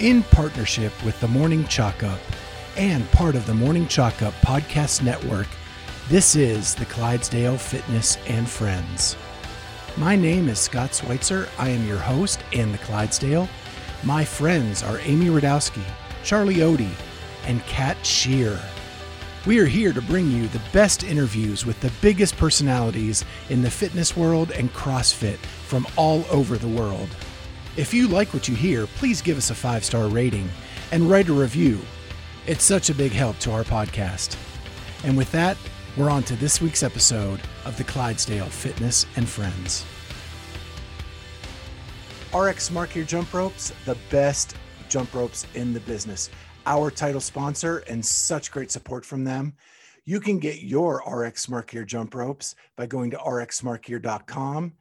In partnership with the Morning Chalk Up and part of the Morning Chalk Up podcast network, this is the Clydesdale Fitness and Friends. My name is Scott Schweitzer. I am your host and the Clydesdale. My friends are Amy Radowski, Charlie Odie, and Kat Shear. We are here to bring you the best interviews with the biggest personalities in the fitness world and CrossFit from all over the world. If you like what you hear, please give us a five star rating and write a review. It's such a big help to our podcast. And with that, we're on to this week's episode of the Clydesdale Fitness and Friends. RX Smart Gear Jump Ropes, the best jump ropes in the business. Our title sponsor and such great support from them. You can get your RX Smart Gear jump ropes by going to rxsmartgear.com.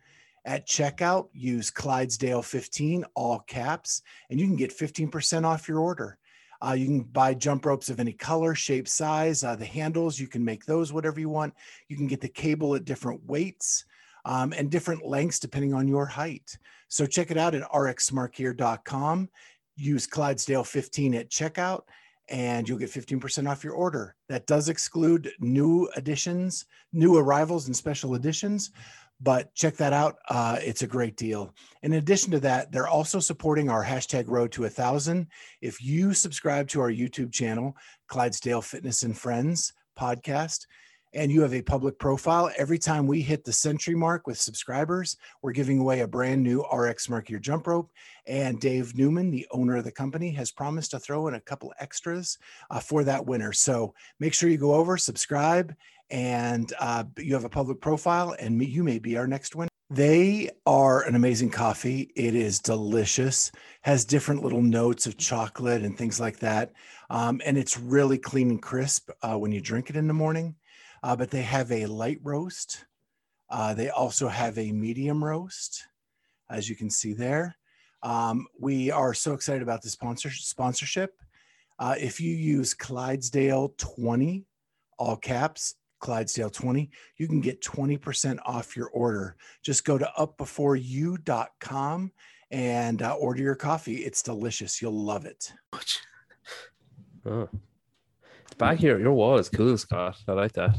At checkout, use Clydesdale15, all caps, and you can get 15% off your order. Uh, you can buy jump ropes of any color, shape, size. Uh, the handles, you can make those whatever you want. You can get the cable at different weights um, and different lengths depending on your height. So check it out at rxsmartgear.com. Use Clydesdale15 at checkout and you'll get 15% off your order. That does exclude new additions, new arrivals, and special editions but check that out. Uh, it's a great deal. In addition to that, they're also supporting our hashtag road to a thousand. If you subscribe to our YouTube channel, Clydesdale Fitness and Friends podcast, and you have a public profile, every time we hit the century mark with subscribers, we're giving away a brand new RX Gear jump rope. And Dave Newman, the owner of the company, has promised to throw in a couple extras uh, for that winner. So make sure you go over, subscribe, and uh, you have a public profile, and you may be our next winner. They are an amazing coffee. It is delicious, has different little notes of chocolate and things like that. Um, and it's really clean and crisp uh, when you drink it in the morning. Uh, but they have a light roast. Uh, they also have a medium roast, as you can see there. Um, we are so excited about the sponsor- sponsorship. Uh, if you use Clydesdale 20, all caps, Clydesdale 20, you can get 20% off your order. Just go to upbeforeyou.com and uh, order your coffee. It's delicious. You'll love it. Oh. The back here, your wall is cool, Scott. I like that.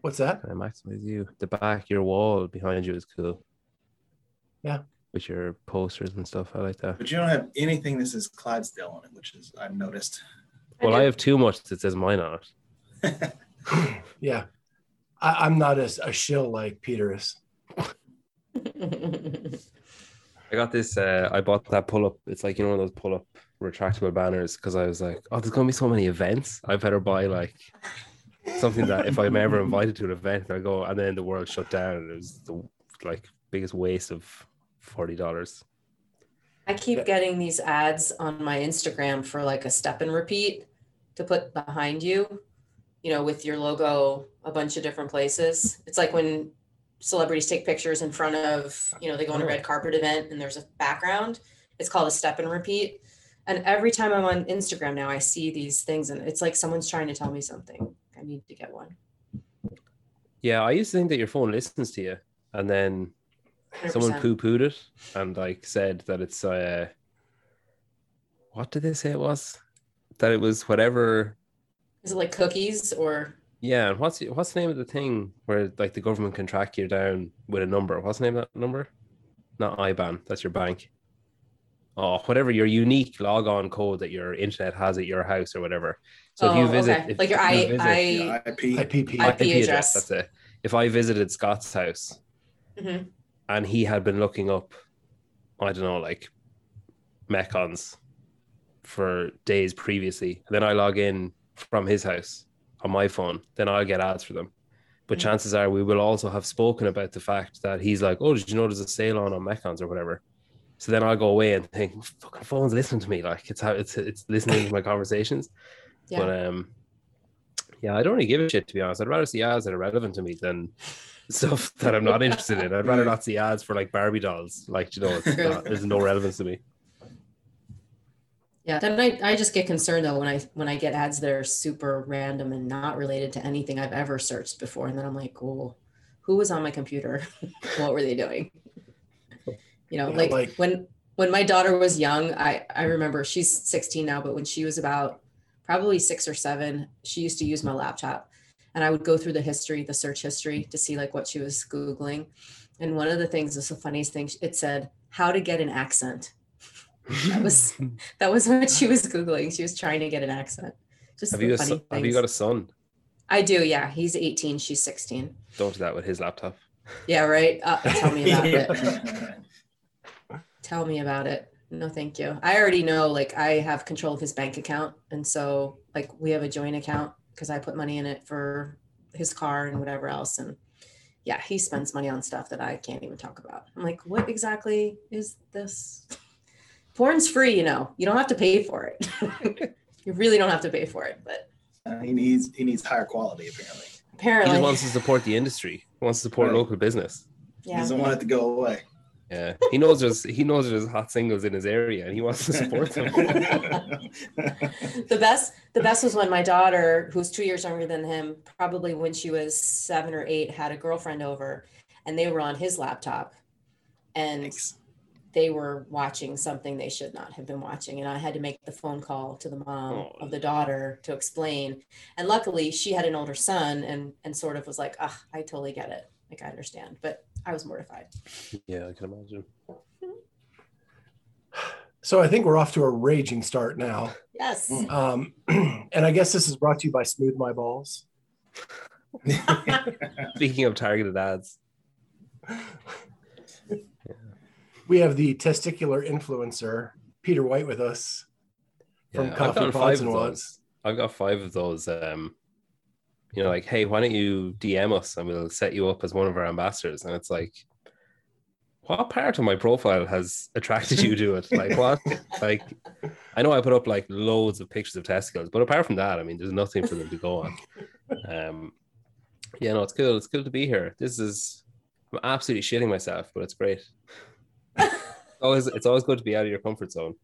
What's that? I maximize you. The back, your wall behind you is cool. Yeah. With your posters and stuff. I like that. But you don't have anything that says Clydesdale on it, which is I've noticed. Well, I have too much that says mine on it. yeah. I, am not as a shill like Peter is. I got this. Uh, I bought that pull up. It's like you know those pull up retractable banners because I was like, oh, there's gonna be so many events. I better buy like something that if I'm ever invited to an event, I go, and then the world shut down. And it was the like biggest waste of forty dollars. I keep getting these ads on my Instagram for like a step and repeat to put behind you, you know, with your logo a bunch of different places. It's like when celebrities take pictures in front of, you know, they go on a red carpet event and there's a background. It's called a step and repeat. And every time I'm on Instagram now, I see these things and it's like someone's trying to tell me something. I need to get one. Yeah, I used to think that your phone listens to you and then 100%. someone poo pooed it and like said that it's uh what did they say it was? That it was whatever is it like cookies or yeah, and what's what's the name of the thing where like the government can track you down with a number? What's the name of that number? Not IBAN. That's your bank. Oh, whatever your unique log on code that your internet has at your house or whatever. So oh, if you oh, visit, okay. if like your I, visit, I, IP. IP, IP, IP address. That's it. If I visited Scott's house mm-hmm. and he had been looking up, I don't know, like Metcons for days previously, and then I log in from his house on my phone, then I'll get ads for them. But mm-hmm. chances are we will also have spoken about the fact that he's like, oh, did you know there's a sale on on Metcons or whatever? So then I'll go away and think, fucking phone's listening to me, like it's how it's it's listening to my conversations. Yeah. But um, yeah, I don't really give a shit to be honest. I'd rather see ads that are relevant to me than stuff that I'm not interested in. I'd rather not see ads for like Barbie dolls. Like you know, it's not, there's no relevance to me. Yeah, then I, I just get concerned though when I when I get ads that are super random and not related to anything I've ever searched before, and then I'm like, oh, who was on my computer? what were they doing? You know, yeah, like, like, when when my daughter was young, I, I remember she's 16 now, but when she was about probably six or seven, she used to use my laptop. And I would go through the history, the search history to see like what she was Googling. And one of the things is the funniest thing, it said how to get an accent. That was that was what she was Googling. She was trying to get an accent. Just have the you a funny son, have you got a son? I do, yeah. He's 18, she's 16. Don't do that with his laptop. Yeah, right. Uh, tell me about it. Tell me about it. No, thank you. I already know, like, I have control of his bank account. And so, like, we have a joint account because I put money in it for his car and whatever else. And yeah, he spends money on stuff that I can't even talk about. I'm like, what exactly is this? Porn's free, you know, you don't have to pay for it. you really don't have to pay for it. But Uh, he needs he needs higher quality apparently. He apparently, just wants to support the industry. He wants to support Right. local business. Yeah. He doesn't want it to go away. Yeah, he knows there's he knows there's hot singles in his area, and he wants to support them. the best the best was when my daughter who's two years younger than him probably when she was seven or eight had a girlfriend over and they were on his laptop and Thanks. They were watching something they should not have been watching and i had to make the phone call to the mom Oh. of the daughter to explain and luckily she had an older son and and sort of was like ah i totally get it like i understand but i was mortified yeah, I can imagine. So I think we're off to a raging start now. yes Mm. Um, and I guess this is brought to you by Smooth My Balls. Speaking of targeted ads, We have the testicular influencer, Peter White, with us. From yeah, Coffee Pods five and WODs. I've got five of those. Um, you know, like, hey, why don't you DM us and we'll set you up as one of our ambassadors? And it's like, what part of my profile has attracted you to it? Like, what? like, I know I put up like loads of pictures of testicles, but apart from that, I mean, there's nothing for them to go on. Um, yeah, no, it's cool. It's cool to be here. This is, I'm absolutely shitting myself, but it's great. Always, it's always good to be out of your comfort zone.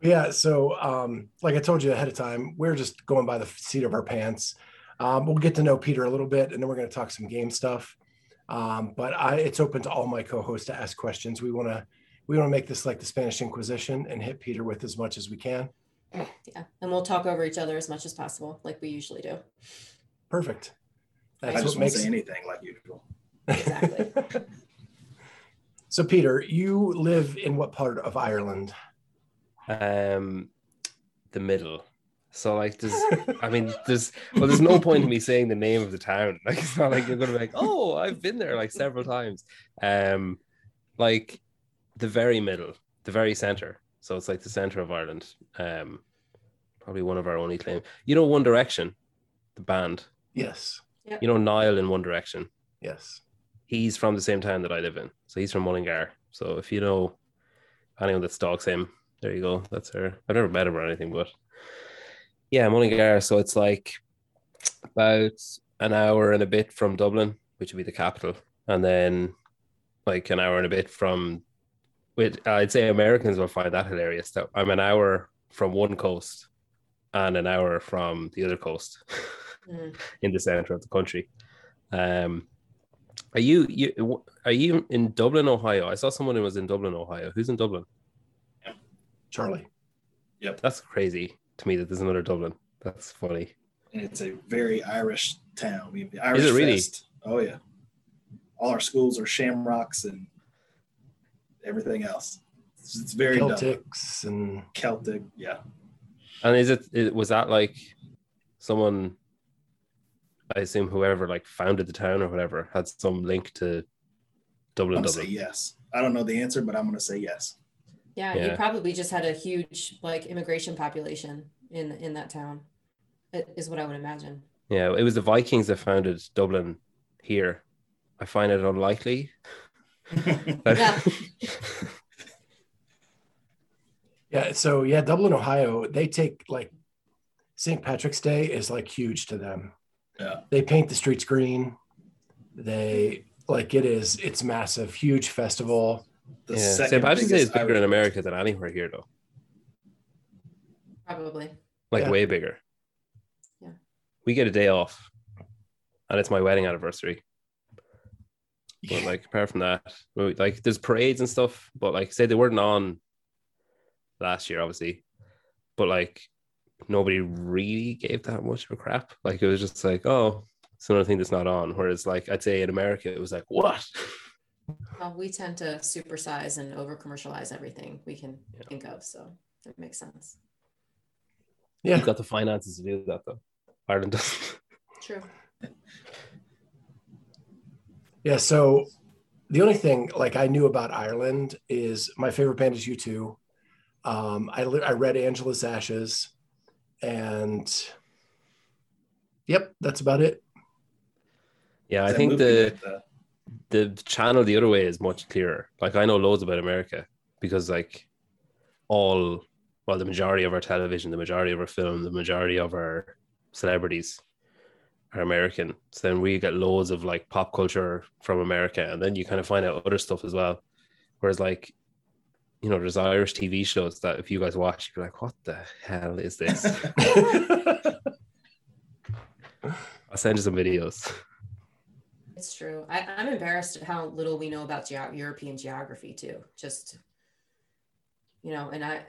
Yeah. So, um, like I told you ahead of time, we're just going by the seat of our pants. Um, we'll get to know Peter a little bit, and then we're going to talk some game stuff. Um, but I, it's open to all my co-hosts to ask questions. We want to, we want to make this like the Spanish Inquisition and hit Peter with as much as we can. yeah and we'll talk over each other as much as possible like we usually do Perfect. I That's just what won't makes say anything like usual. Exactly. So, Peter, you live in what part of Ireland? um the middle. So like there's i mean there's well there's no point in me saying the name of the town. Like it's not like you're gonna be like oh i've been there like several times. Um like the very middle the very center. So it's like the center of ireland. Um probably one of our only claim you know one direction the band? Yes. you know Niall in one direction? Yes. He's from the same town that I live in. So he's from Mullingar. So if you know anyone that stalks him, there you go. That's her. I've never met him or anything, but yeah, Mullingar. So it's like about an hour and a bit from Dublin, which would be the capital, and then like an hour and a bit from. Which I'd say Americans will find that hilarious. That I'm an hour from one coast and an hour from the other coast Mm. in the center of the country. Um, are you you are you in Dublin, Ohio? I saw someone who was in Dublin, Ohio. Who's in Dublin? Charlie. Yep. That's crazy to me that there's another Dublin. That's funny. And it's a very Irish town. We have the Irish it really? Fest. Oh yeah. All our schools are shamrocks and everything else. It's, it's very Dublin. Celtics and Celtic. Yeah. And is it, it was that like someone? I assume whoever like founded the town or whatever had some link to Dublin. I'm Dublin. gonna say yes. I don't know the answer, but I'm gonna say yes. Yeah, Yeah. you probably just had a huge like immigration population in in that town. is what I would imagine. Yeah, it was the Vikings that founded Dublin here. I find it unlikely. Yeah. yeah. So yeah, Dublin, Ohio, they take like St. Patrick's Day is like huge to them. Yeah. They paint the streets green. They like it is. It's massive, huge festival. The yeah. second St. Patrick's Day is biggest bigger in America than anywhere here, though. Probably. Like Yeah. way bigger. Yeah. We get a day off, and it's my wedding anniversary. But like apart from that, like there's parades and stuff, but like say they weren't on last year, obviously. But like nobody really gave that much of a crap. Like it was just like, oh, it's another thing that's not on. Whereas like I'd say in America, it was like, what? Well, we tend to supersize and over commercialize everything we can Yeah. think of. So it makes sense. Yeah. You've got the finances to do that though. Ireland doesn't. True. Yeah. So the only thing like I knew about Ireland is my favorite band is U2. Um, I I read Angela's Ashes, and yep, that's about it. Yeah, I think the the- the channel the other way is much clearer. Like I know loads about America because like all well, the majority of our television, the majority of our film, the majority of our celebrities are American. So then we get loads of like pop culture from America, and then you kind of find out other stuff as well. Whereas like, you know, there's Irish TV shows that if you guys watch, you're like, what the hell is this? I'll send you some videos. It's true. I, I'm embarrassed at how little we know about geo- European geography too. Just, you know, and I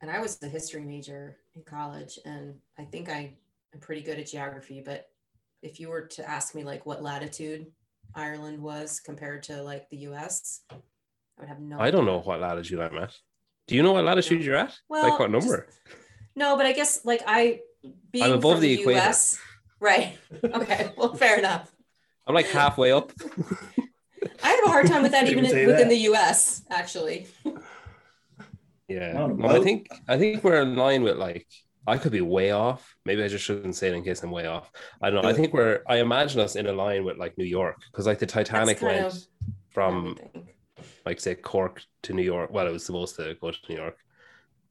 and I was the history major in college, and I think I am pretty good at geography. But if you were to ask me like what latitude Ireland was compared to like the U.S., I would have no. I don't know what latitude I'm at. Do you know what latitude you're at? like what just- number? no, but I guess like I being above from the equator. US, right? Okay, well, fair enough. I'm like halfway up. I have a hard time with that even within that. the U.S. Actually. Yeah. On a No, I think I think we're in line with like I could be way off. Maybe I just shouldn't say it in case I'm way off. I don't know. I think we're I imagine us in a line with like New York because like the Titanic went of from everything. Like say Cork to New York. Well, it was supposed to go to New York,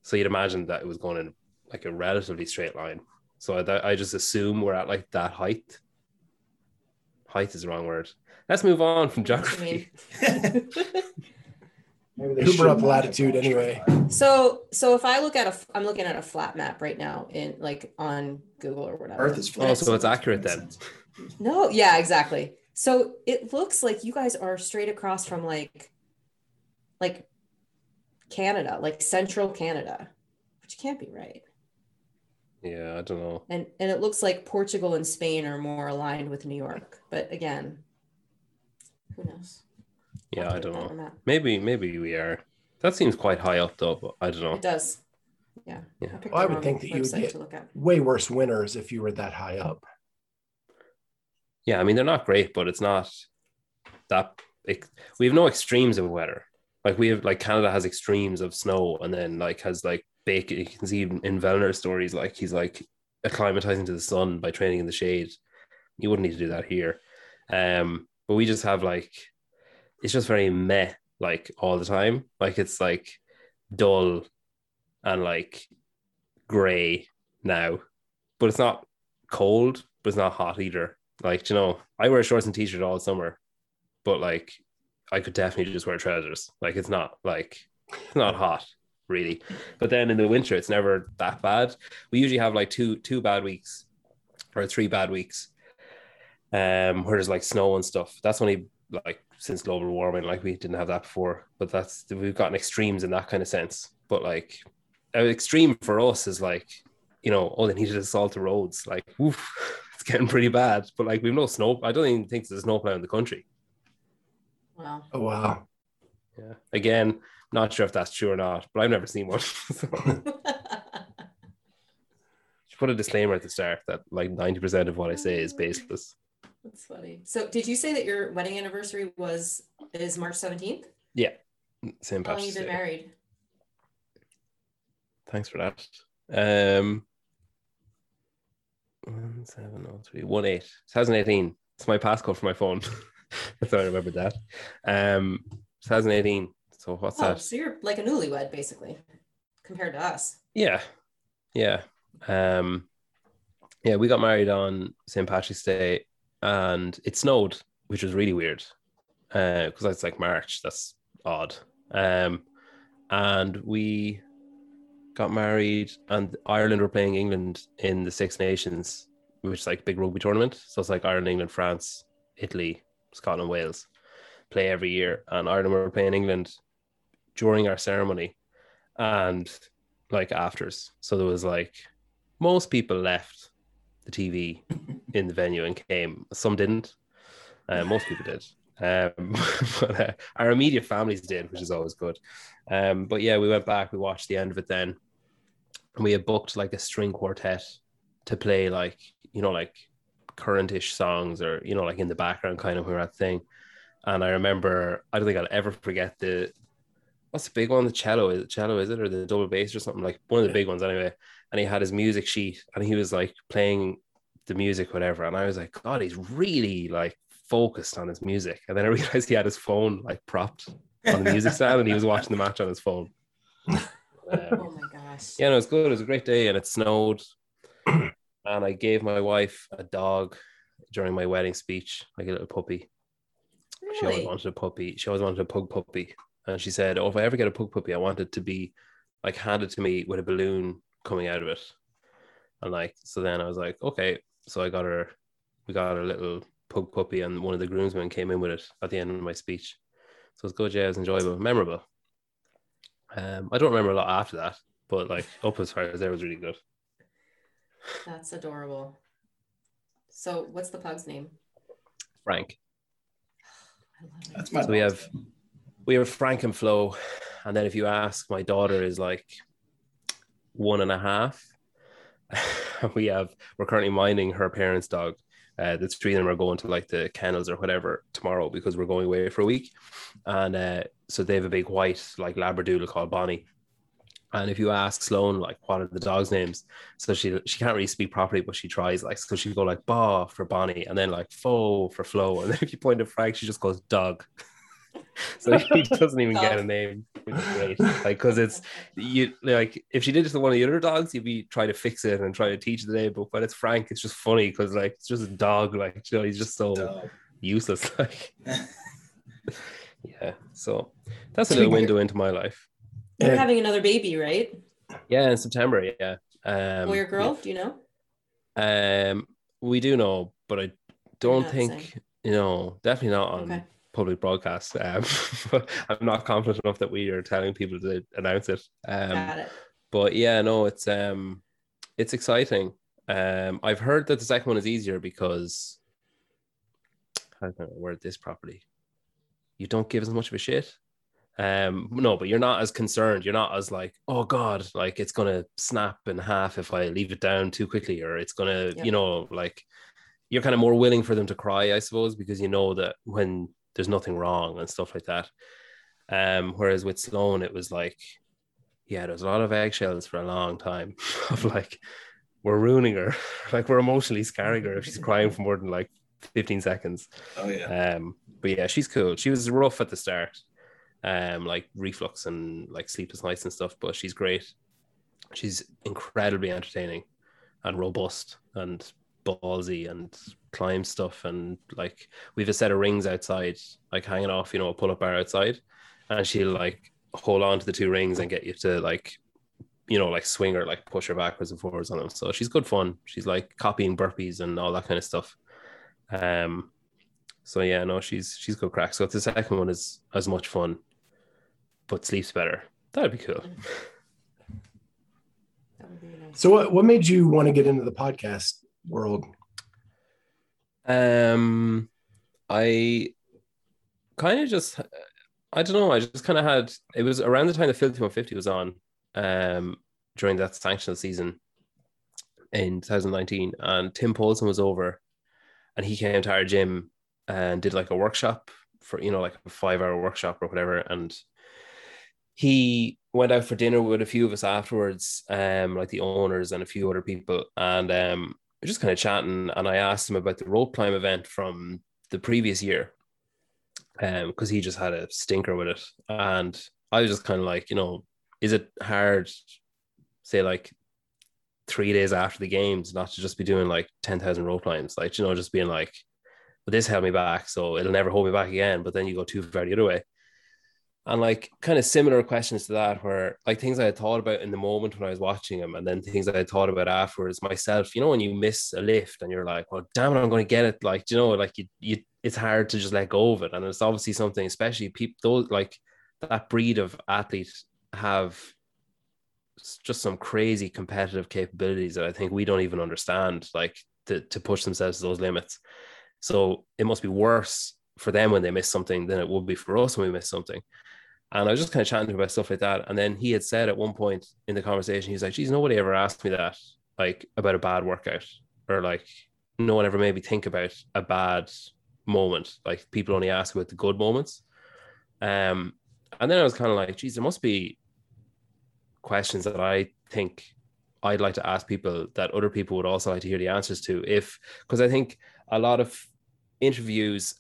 so you'd imagine that it was going in like a relatively straight line. So I, I just assume we're at like that height. Height is the wrong word. Let's move on from I know what you geography. Maybe they Who should up latitude anyway? So, so if I look at a, I'm looking at a flat map right now in like on Google or whatever. Earth is flat. Oh, so it's accurate then. No, yeah, exactly. So it looks like you guys are straight across from like, like Canada, like central Canada, which can't be right. Yeah, I don't know. And and it looks like Portugal and Spain are more aligned with New York. But again, who knows? Yeah, I'll I put don't know. Maybe maybe we are. That seems quite high up though, but I don't know. It does. Yeah. Yeah. picked Well, I would think that you would get- to look at. Way worse winners if you were that high up. Yeah, I mean they're not great, but it's not that ex- we have no extremes of weather. Like we have like Canada has extremes of snow and then like has like bacon you can see in Vellner's stories like he's like acclimatizing to the sun by training in the shade. You wouldn't need to do that here. Um but we just have like it's just very meh like all the time. Like it's like dull and like gray now. But it's not cold, but it's not hot either. Like, you know, I wear shorts and t-shirt all summer, but like I could definitely just wear trousers. Like it's not like it's not hot really. But then in the winter it's never that bad. We usually have like two two bad weeks or three bad weeks. Um where there's like snow and stuff. That's only like since global warming, like we didn't have that before. But that's we've gotten extremes in that kind of sense. But like extreme for us is like, you know, all they needed is salt the roads. Like, woof, it's getting pretty bad. But like, we've no snow. I don't even think there's a snowplow in the country. Wow. Oh wow. Yeah. Again, not sure if that's true or not, but I've never seen one. so should put a disclaimer at the start that like 90% of what I say is baseless. That's funny. So did you say that your wedding anniversary was is March 17th? St. How long you Patrick's been Day. married? Thanks for that. Um, one seven oh three one eight 2018. It's my passcode for my phone. That's how I remember that. Um, 2018. So what's Oh, that? so you're like a newlywed basically compared to us. Yeah, yeah, um, yeah. We got married on St. Patrick's Day, and it snowed, which was really weird, because it's like March. That's odd. Um, and we got married, and Ireland were playing England in the Six Nations, which is like big rugby tournament. So it's like Ireland, England, France, Italy, Scotland, Wales. play every year. And Ireland were playing England during our ceremony and like afters. So there was like most people left the TV in the venue and came. Some didn't. Uh, most people did. Um, but uh, our immediate families did, which is always good. Um, but yeah, we went back. We watched the end of it then, and we had booked like a string quartet to play like you know like currentish songs or you know like in the background kind of where that thing. And I remember, I don't think I'll ever forget the what's the big one? The cello is it cello, is it, or the double bass or something like one of the big ones anyway. And he had his music sheet and he was like playing the music, whatever. And I was like, God, he's really like focused on his music. And then I realized he had his phone like propped on the music stand and he was watching the match on his phone. Um, Oh my gosh. yeah, no, it was good. It was a great day and it snowed. And I gave my wife a dog during my wedding speech, like a little puppy. She always wanted a puppy. She always wanted a pug puppy. And she said, Oh, if I ever get a pug puppy, I want it to be like handed to me with a balloon coming out of it. And like, so then I was like, Okay. So I got her, we got her little pug puppy, and one of the groomsmen came in with it at the end of my speech. So it was good. Yeah, it was enjoyable, memorable. Um, I don't remember a lot after that, but like up as far as there was really good. That's adorable. So what's the pug's name? Frank. I love it. That's my. So we have we have Frank and Flo, and then if you ask, my daughter is like one and a half. we have we're currently minding her parents' dog. Uh, the three of them are going to like the kennels or whatever tomorrow because we're going away for a week, and uh, so they have a big white like Labradoodle called Bonnie. And if you ask Sloan like what are the dogs' names, so she she can't really speak properly, but she tries like so she go like Ba for Bonnie, and then like Fo for Flo, and then if you point at Frank, she just goes Dog. so he doesn't even get a name, which is great. Like because it's you like if she did just one of the other dogs, you'd be trying to fix it and trying to teach the name. But when it's Frank, it's just funny because like it's just a dog. Like you know, he's just so Dog. useless. Like yeah. So that's a little window into my life. You're And- having another baby, right? Yeah, in September. Yeah. Um, Boy or girl? Do you know? Um, we do know, but I don't think saying. you know. Definitely not on Okay. public broadcast. Um, I'm not confident enough that we are telling people to announce it. Um, Got it. but yeah, no, it's um, it's exciting. Um, I've heard that the second one is easier because how can I word this properly? You don't give as much of a shit. Um, no, but you're not as concerned. You're not as like, oh god, like it's gonna snap in half if I leave it down too quickly, or it's gonna, Yep. you know, like you're kind of more willing for them to cry, I suppose, because you know that when there's nothing wrong and stuff like that. Um, whereas with Sloan, it was like, yeah, there's a lot of eggshells for a long time of like, we're ruining her, like we're emotionally scarring her if she's crying for more than like 15 seconds. Oh yeah. Um, but yeah, she's cool. She was rough at the start, um, like reflux and like sleepless nights and stuff, but she's great. She's incredibly entertaining and robust and ballsy and climbs stuff and like we've a set of rings outside, like hanging off, you know, a pull-up bar outside, and she'll like hold on to the two rings and get you to like you know, like swing her, like push her backwards and forwards on them. So she's good fun. She's like copying burpees and all that kind of stuff. Um, so yeah, no, she's she's good crack. So if the second one is as much fun, but sleeps better, that'd be cool. That would be nice. So what, what made you want to get into the podcast world? Um, I kind of just, I don't know. I just kind of had. It was around the time the Filthy 150 was on, um, during that sanctional season in 2019, and Tim Paulson was over, and he came to our gym and did like a workshop for you know like a five hour workshop or whatever, and he went out for dinner with a few of us afterwards, um, like the owners and a few other people, and um, we're just kind of chatting. And I asked him about the rope climb event from the previous year, um, because he just had a stinker with it, and I was just kind of like, you know, is it hard, say like three days after the games, not to just be doing like ten thousand rope climbs, like you know, just being like, but this held me back, so it'll never hold me back again. But then you go too far the other way and like kind of similar questions to that where like things i had thought about in the moment when i was watching him and then things i had thought about afterwards myself you know when you miss a lift and you're like well damn it i'm going to get it like you know like you, you it's hard to just let go of it. And it's obviously something, especially people those like that breed of athlete have just some crazy competitive capabilities that I think we don't even understand, like to, to push themselves to those limits. So it must be worse for them when they miss something than it would be for us when we miss something. And I was just kind of chatting about stuff like that. And then he had said at one point in the conversation, he's like, geez, nobody ever asked me that, like about a bad workout, or like no one ever made me think about a bad moment. Like people only ask about the good moments. Um, and then I was kind of like, geez, there must be questions that I think I'd like to ask people that other people would also like to hear the answers to. If because I think a lot of interviews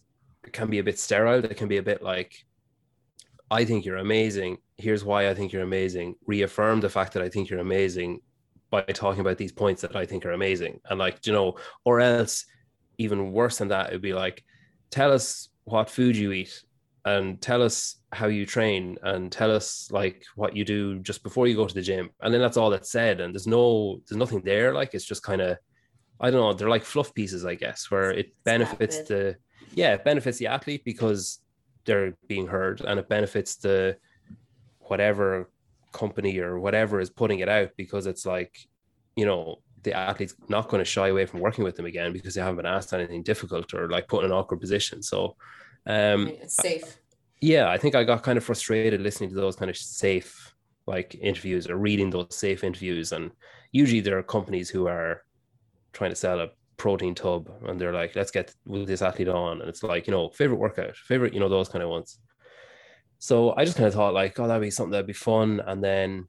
can be a bit sterile. They can be a bit like, I think you're amazing. Here's why I think you're amazing. Reaffirm the fact that I think you're amazing by talking about these points that I think are amazing. And like, you know, or else even worse than that, it'd be like, tell us what food you eat and tell us how you train and tell us like what you do just before you go to the gym and then that's all that's said and there's no there's nothing there like it's just kind of i don't know they're like fluff pieces i guess where it benefits the yeah it benefits the athlete because they're being heard and it benefits the whatever company or whatever is putting it out because it's like you know the athlete's not going to shy away from working with them again because they haven't been asked anything difficult or like put in an awkward position so um, it's safe. Yeah, I think I got kind of frustrated listening to those kind of safe like interviews or reading those safe interviews. And usually there are companies who are trying to sell a protein tub and they're like, let's get this athlete on. And it's like, you know, favorite workout, favorite, you know, those kind of ones. So I just kind of thought like, oh, that'd be something that'd be fun. And then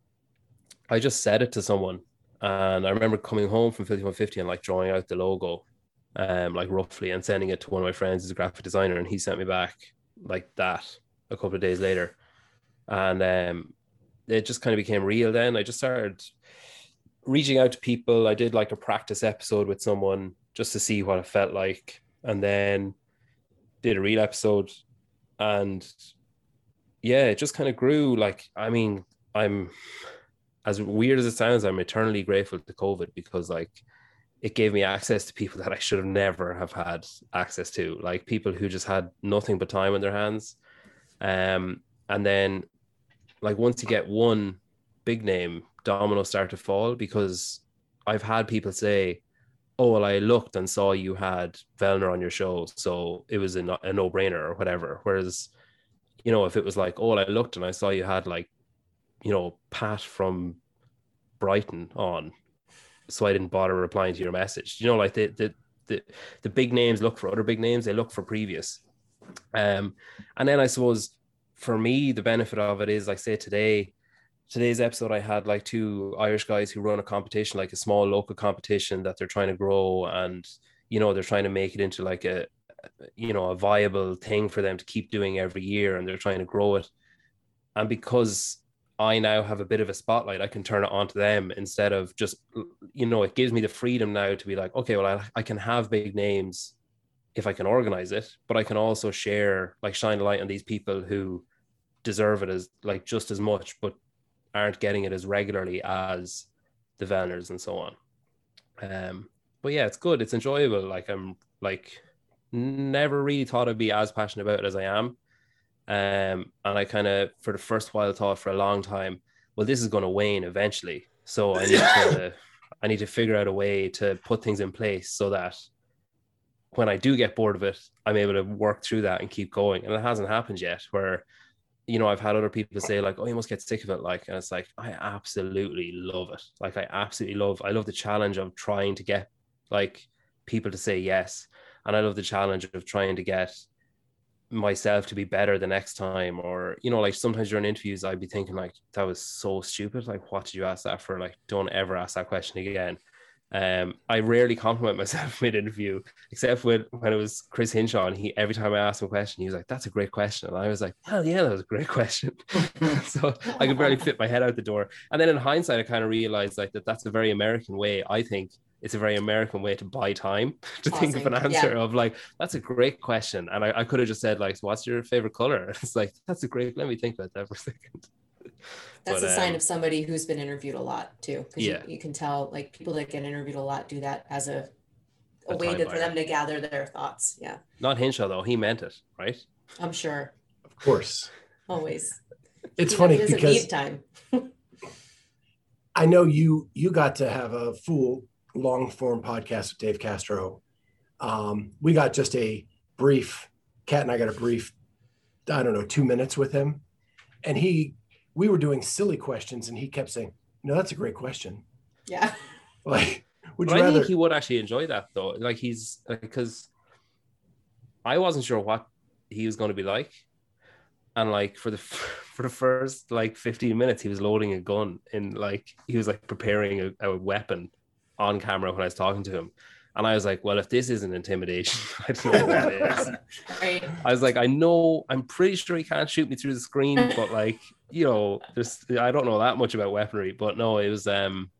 I just said it to someone. And I remember coming home from Filthy 150 and like drawing out the logo um, like roughly, and sending it to one of my friends who's a graphic designer, and he sent me back like that a couple of days later, and um, it just kind of became real. Then I just started reaching out to people. I did like a practice episode with someone just to see what it felt like, and then did a real episode, and yeah, it just kind of grew. Like, I mean, I'm as weird as it sounds, I'm eternally grateful to COVID because like it gave me access to people that I should have never have had access to, like people who just had nothing but time in their hands. Um, and then, like once you get one big name, dominoes start to fall because I've had people say, "Oh, well, I looked and saw you had Vellner on your show, so it was a, no- a no-brainer or whatever." Whereas, you know, if it was like, "Oh, well, I looked and I saw you had like, you know, Pat from Brighton on," so I didn't bother replying to your message. You know, like the the the, the big names look for other big names, they look for previous. Um, and then I suppose for me, the benefit of it is like say today, today's episode, I had like two Irish guys who run a competition, like a small local competition that they're trying to grow and you know they're trying to make it into like a you know a viable thing for them to keep doing every year and they're trying to grow it. And because I now have a bit of a spotlight. I can turn it on to them instead of just, you know, it gives me the freedom now to be like, okay, well, I, I can have big names if I can organize it, but I can also share, like, shine a light on these people who deserve it as, like, just as much, but aren't getting it as regularly as the Vellners and so on. Um, but yeah, it's good. It's enjoyable. Like, I'm like, never really thought I'd be as passionate about it as I am um, and I kind of, for the first while, thought for a long time, well, this is going to wane eventually. So I need to, I need to figure out a way to put things in place so that when I do get bored of it, I'm able to work through that and keep going. And it hasn't happened yet. Where, you know, I've had other people say like, "Oh, you must get sick of it," like, and it's like I absolutely love it. Like I absolutely love. I love the challenge of trying to get like people to say yes, and I love the challenge of trying to get myself to be better the next time or you know like sometimes during interviews i'd be thinking like that was so stupid like what did you ask that for like don't ever ask that question again um i rarely compliment myself mid interview except when when it was chris hinshaw and he every time i asked him a question he was like that's a great question and i was like hell yeah that was a great question so i could barely fit my head out the door and then in hindsight i kind of realized like that that's a very american way i think it's a very American way to buy time to Pausing. think of an answer yeah. of like, that's a great question. And I, I could have just said, like, what's your favorite color? It's like, that's a great, let me think about that for a second. That's but, a sign um, of somebody who's been interviewed a lot too. Because yeah. you, you can tell like people that get interviewed a lot do that as a a A way time to, for them to gather their thoughts. Yeah, Not Hinshaw though. He meant it, right? I'm sure. Of course. Always. It's You know, funny he because time. I know you you got to have a full long form podcast with Dave Castro. Um, we got just a brief. Cat and I got a brief. I don't know, two minutes with him, and he we were doing silly questions, and he kept saying, "No, that's a great question." Yeah. Like, would But you I think he would actually enjoy that though. Like he's because I wasn't sure what he was going to be like, and like for the for the first like fifteen minutes, he was loading a gun and like he was like preparing a, a weapon on camera when I was talking to him, and I was like, well, if this isn't intimidation, I don't know what is. Right. I was like, I know, I'm pretty sure he can't shoot me through the screen, but like, you know, there's, I don't know that much about weaponry, but no, it was, um,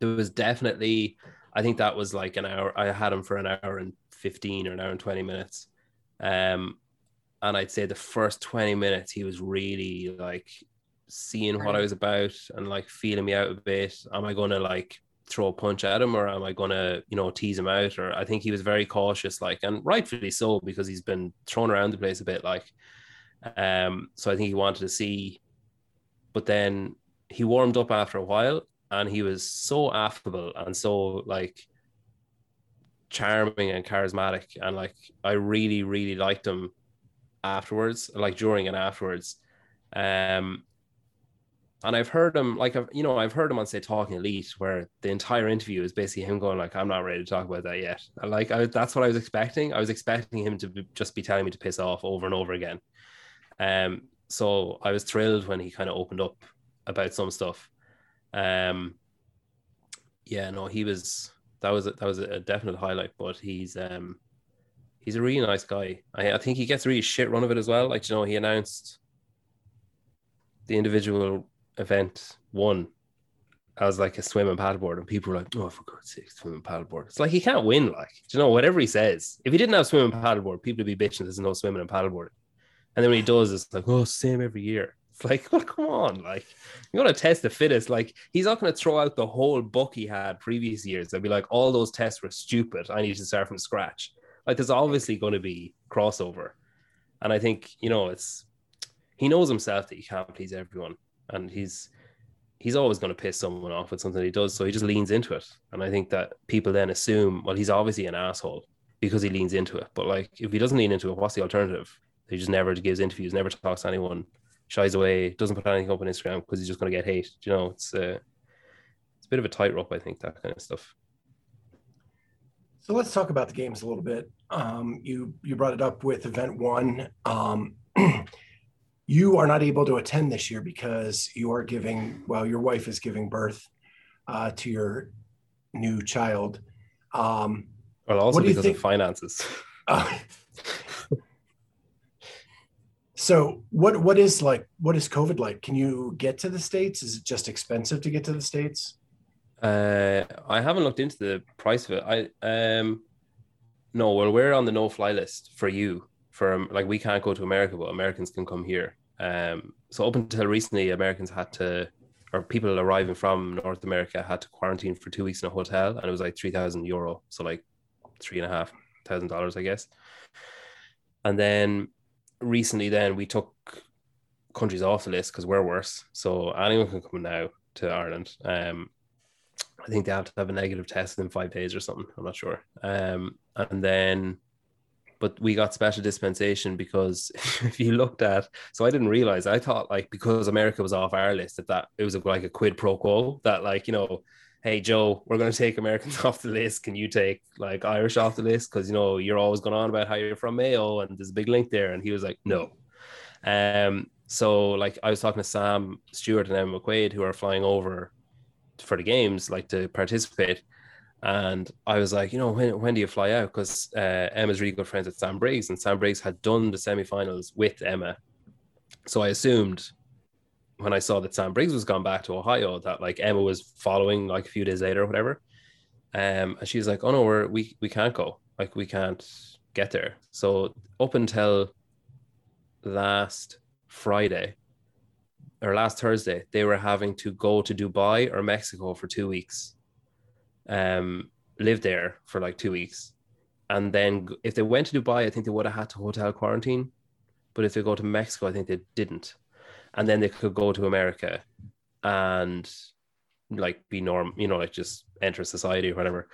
it was definitely, I think that was like an hour. I had him for an hour and 15 or an hour and 20 minutes. Um, and I'd say the first 20 minutes, he was really like seeing what I was about and like feeling me out a bit. Am I going to like throw a punch at him or am I going to, you know, tease him out? Or I think he was very cautious, like, and rightfully so, because he's been thrown around the place a bit, like, um, so I think he wanted to see, but then he warmed up after a while and he was so affable and so like charming and charismatic. And like, I really, really liked him afterwards, like during and afterwards. Um, and I've heard him like I've you know I've heard him on say Talking Elite where the entire interview is basically him going like I'm not ready to talk about that yet. Like I, that's what I was expecting. I was expecting him to be, just be telling me to piss off over and over again. Um, so I was thrilled when he kind of opened up about some stuff. Um, yeah, no, he was that was a, that was a definite highlight. But he's um he's a really nice guy. I, I think he gets really shit run of it as well. Like you know, he announced the individual event won as like a swim and paddleboard, and people were like, "Oh, for God's sake, swim and paddleboard!" It's like he can't win. Like, you know, whatever he says, if he didn't have swim and paddleboard, people would be bitching there's no swimming and paddleboard, And then when he does, it's like, "Oh, same every year." It's like, well, come on, like you're gonna test the fittest. Like he's not gonna throw out the whole book he had previous years and be like, all those tests were stupid. I need to start from scratch. Like there's obviously going to be crossover, and I think you know it's he knows himself that he can't please everyone, and he's he's always going to piss someone off with something he does. So he just leans into it, and I think that people then assume, well, he's obviously an asshole because he leans into it. But like, if he doesn't lean into it, what's the alternative? He just never gives interviews, never talks to anyone, shies away, doesn't put anything up on Instagram because he's just going to get hate. You know, it's uh, it's a bit of a tightrope, I think, that kind of stuff. So let's talk about the games a little bit. Um, you you brought it up with event one. Um, you are not able to attend this year because you are giving. Well, your wife is giving birth uh, to your new child. Um, Well, also What do you because of finances. uh, so what what is like what is COVID like? Can you get to the states? Is it just expensive to get to the states? Uh, I haven't looked into the price of it. I um, no, well, we're on the no-fly list for you. For like, we can't go to America, but Americans can come here. Um, so up until recently, Americans had to, or people arriving from North America had to quarantine for two weeks in a hotel, and it was like three thousand euro, so like three and a half thousand dollars, I guess. And then recently, then we took countries off the list because we're worse. So anyone can come now to Ireland. Um, I think they have to have a negative test in five days or something. I'm not sure. Um, and then, but we got special dispensation because if you looked at, so I didn't realize. I thought like because America was off our list that that it was like a quid pro quo that like you know, hey Joe, we're going to take Americans off the list. Can you take like Irish off the list? Because you know you're always going on about how you're from Mayo and there's a big link there. And he was like, no. Um. So like I was talking to Sam Stewart and Emma McQuaid who are flying over for the games, like to participate. And I was like, you know, when when do you fly out? Because uh, Emma's really good friends with Sam Briggs, and Sam Briggs had done the semifinals with Emma. So I assumed when I saw that Sam Briggs was gone back to Ohio that like Emma was following like a few days later or whatever. Um, and she's like, oh no, we're we we can't go, like we can't get there. So up until last Friday, or last Thursday, they were having to go to Dubai or Mexico for two weeks. Um, live there for like two weeks, and then if they went to Dubai, I think they would have had to hotel quarantine. But if they go to Mexico, I think they didn't, and then they could go to America, and like be norm, you know, like just enter society or whatever.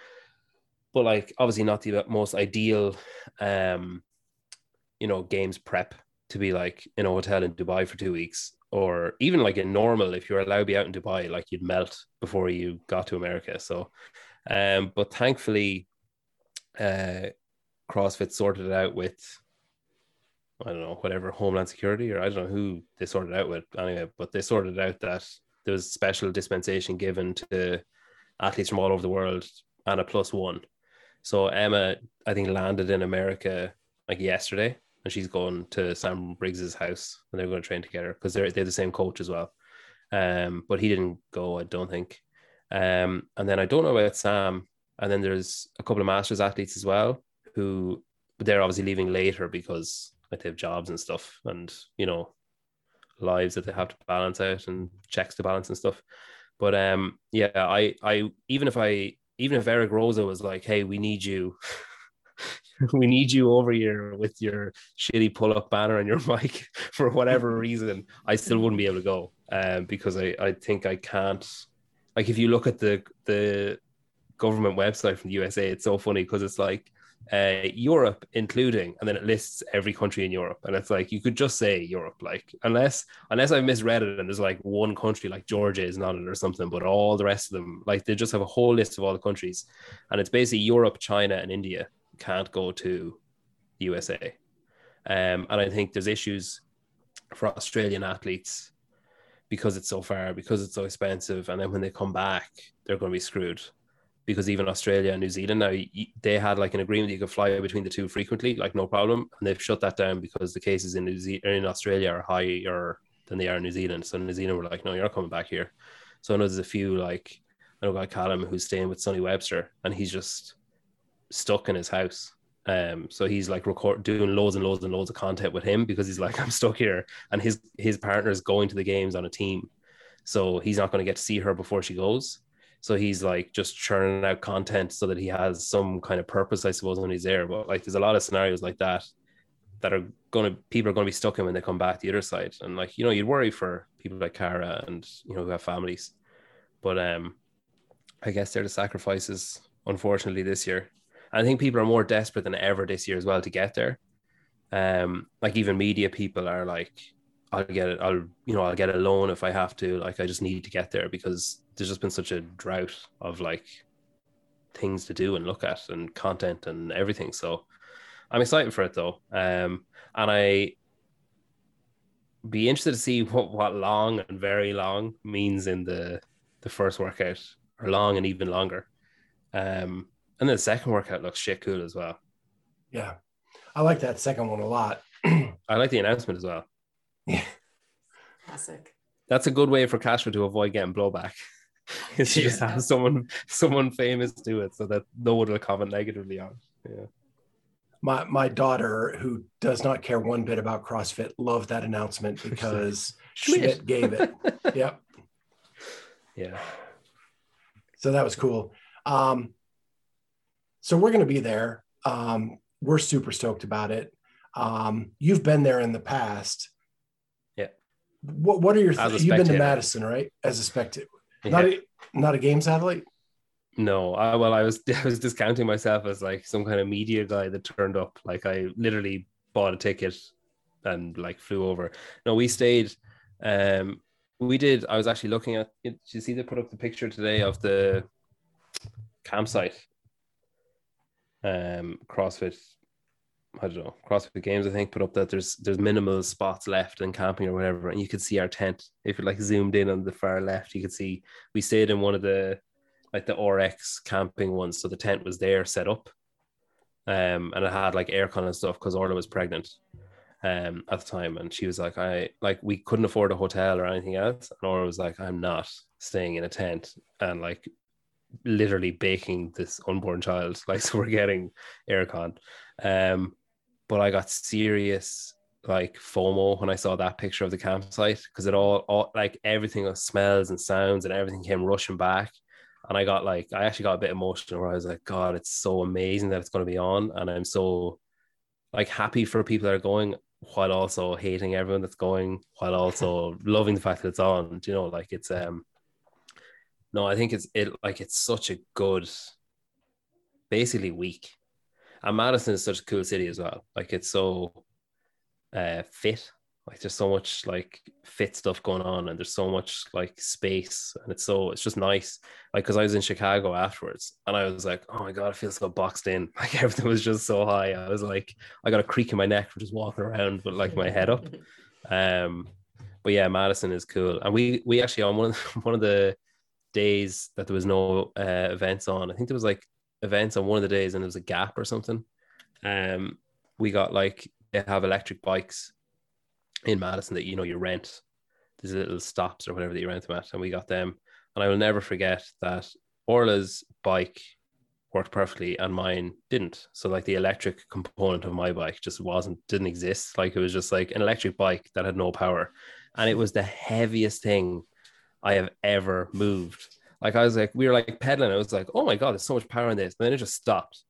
But like obviously not the most ideal, um, you know, games prep to be like in a hotel in Dubai for two weeks, or even like in normal, if you're allowed to be out in Dubai, like you'd melt before you got to America. So, um, but thankfully, uh, CrossFit sorted it out with, I don't know, whatever Homeland Security or I don't know who they sorted out with anyway, but they sorted out that there was special dispensation given to athletes from all over the world and a plus one. So Emma, I think, landed in America like yesterday, and she's going to Sam Briggs's house, and they're going to train together because they're they're the same coach as well. Um, but he didn't go, I don't think. Um, and then I don't know about Sam. And then there's a couple of masters athletes as well who they're obviously leaving later because like they have jobs and stuff, and you know, lives that they have to balance out and checks to balance and stuff. But um, yeah, I I even if I even if Eric Roza was like, hey, we need you. we need you over here with your shitty pull-up banner and your mic for whatever reason. I still wouldn't be able to go um, because I, I think I can't. Like if you look at the the government website from the USA, it's so funny because it's like uh, Europe, including, and then it lists every country in Europe, and it's like you could just say Europe, like unless unless I misread it and there's like one country like Georgia is not it or something, but all the rest of them, like they just have a whole list of all the countries, and it's basically Europe, China, and India can't go to the USA, um, and I think there's issues for Australian athletes because it's so far, because it's so expensive, and then when they come back, they're going to be screwed because even Australia and New Zealand now they had like an agreement you could fly between the two frequently, like no problem, and they've shut that down because the cases in New in Australia are higher than they are in New Zealand. So New Zealand were like, no, you're not coming back here. So I know there's a few like I know guy Callum who's staying with Sonny Webster, and he's just stuck in his house. Um, so he's like record doing loads and loads and loads of content with him because he's like, I'm stuck here, and his his partner is going to the games on a team, so he's not going to get to see her before she goes. So he's like just churning out content so that he has some kind of purpose, I suppose, when he's there. But like, there's a lot of scenarios like that that are going to people are going to be stuck in when they come back the other side. And like, you know, you'd worry for people like Kara and you know who have families. But um, I guess they're the sacrifices, unfortunately, this year. I think people are more desperate than ever this year as well to get there. Um, like even media people are like, I'll get it. I'll you know I'll get a loan if I have to. Like I just need to get there because there's just been such a drought of like things to do and look at and content and everything. So I'm excited for it though. Um, and I be interested to see what what long and very long means in the the first workout or long and even longer. Um, and then the second workout looks shit cool as well. Yeah, I like that second one a lot. I like the announcement as well. Yeah. Classic. That's a good way for Castro to avoid getting blowback. is to just have someone someone famous do it so that no one will comment negatively on. Yeah. My my daughter, who does not care one bit about CrossFit, loved that announcement because Schmidt gave it. Yep. Yeah. So that was cool. Um, so we're going to be there. Um, we're super stoked about it. Um, you've been there in the past. Yeah. What What are your? As a Th- you've been to. Madison, right? As a spectator, Yeah. not a not a games athlete. No, I, well, I was I was discounting myself as like some kind of media guy that turned up. Like I literally bought a ticket and like flew over. No, we stayed. Um, we did. I was actually looking at. Did you see they put up the picture today of the campsite? Um, CrossFit. I don't know. CrossFit Games, I think, put up that there's there's minimal spots left in camping or whatever, and you could see our tent. If you like zoomed in on the far left, you could see we stayed in one of the like the RX camping ones. So the tent was there set up. Um, and it had like aircon and stuff because Orla was pregnant um at the time. And she was like, I like we couldn't afford a hotel or anything else. And Orla was like, I'm not staying in a tent and like literally baking this unborn child. Like so we're getting aircon. Um, but I got serious like FOMO when I saw that picture of the campsite because it all, all like everything smells and sounds and everything came rushing back And I got like, I actually got a bit emotional where I was like, God, it's so amazing that it's going to be on. And I'm so like happy for people that are going while also hating everyone that's going, while also loving the fact that it's on. Do you know, like it's, um, no, I think it's, it like, it's such a good, basically week. And Madison is such a cool city as well. Like it's so uh, fit. Like there's so much like fit stuff going on and there's so much like space and it's so it's just nice. Like because i was in chicago afterwards and i was like oh my god i feel so boxed in. Like everything was just so high. I was like i got a creak in my neck from just walking around with like my head up. Um but yeah madison is cool. And we we actually on one of the, one of the days that there was no uh, events on i think there was like events on one of the days and there was a gap or something um we got like they have electric bikes in Madison that you know you rent. There's little stops or whatever that you rent them at, and we got them. And I will never forget that Orla's bike worked perfectly and mine didn't. So like the electric component of my bike just wasn't didn't exist. Like it was just like an electric bike that had no power. And it was the heaviest thing I have ever moved. Like I was like, we were like pedaling. I was like, oh my god, there's so much power in this. And then it just stopped.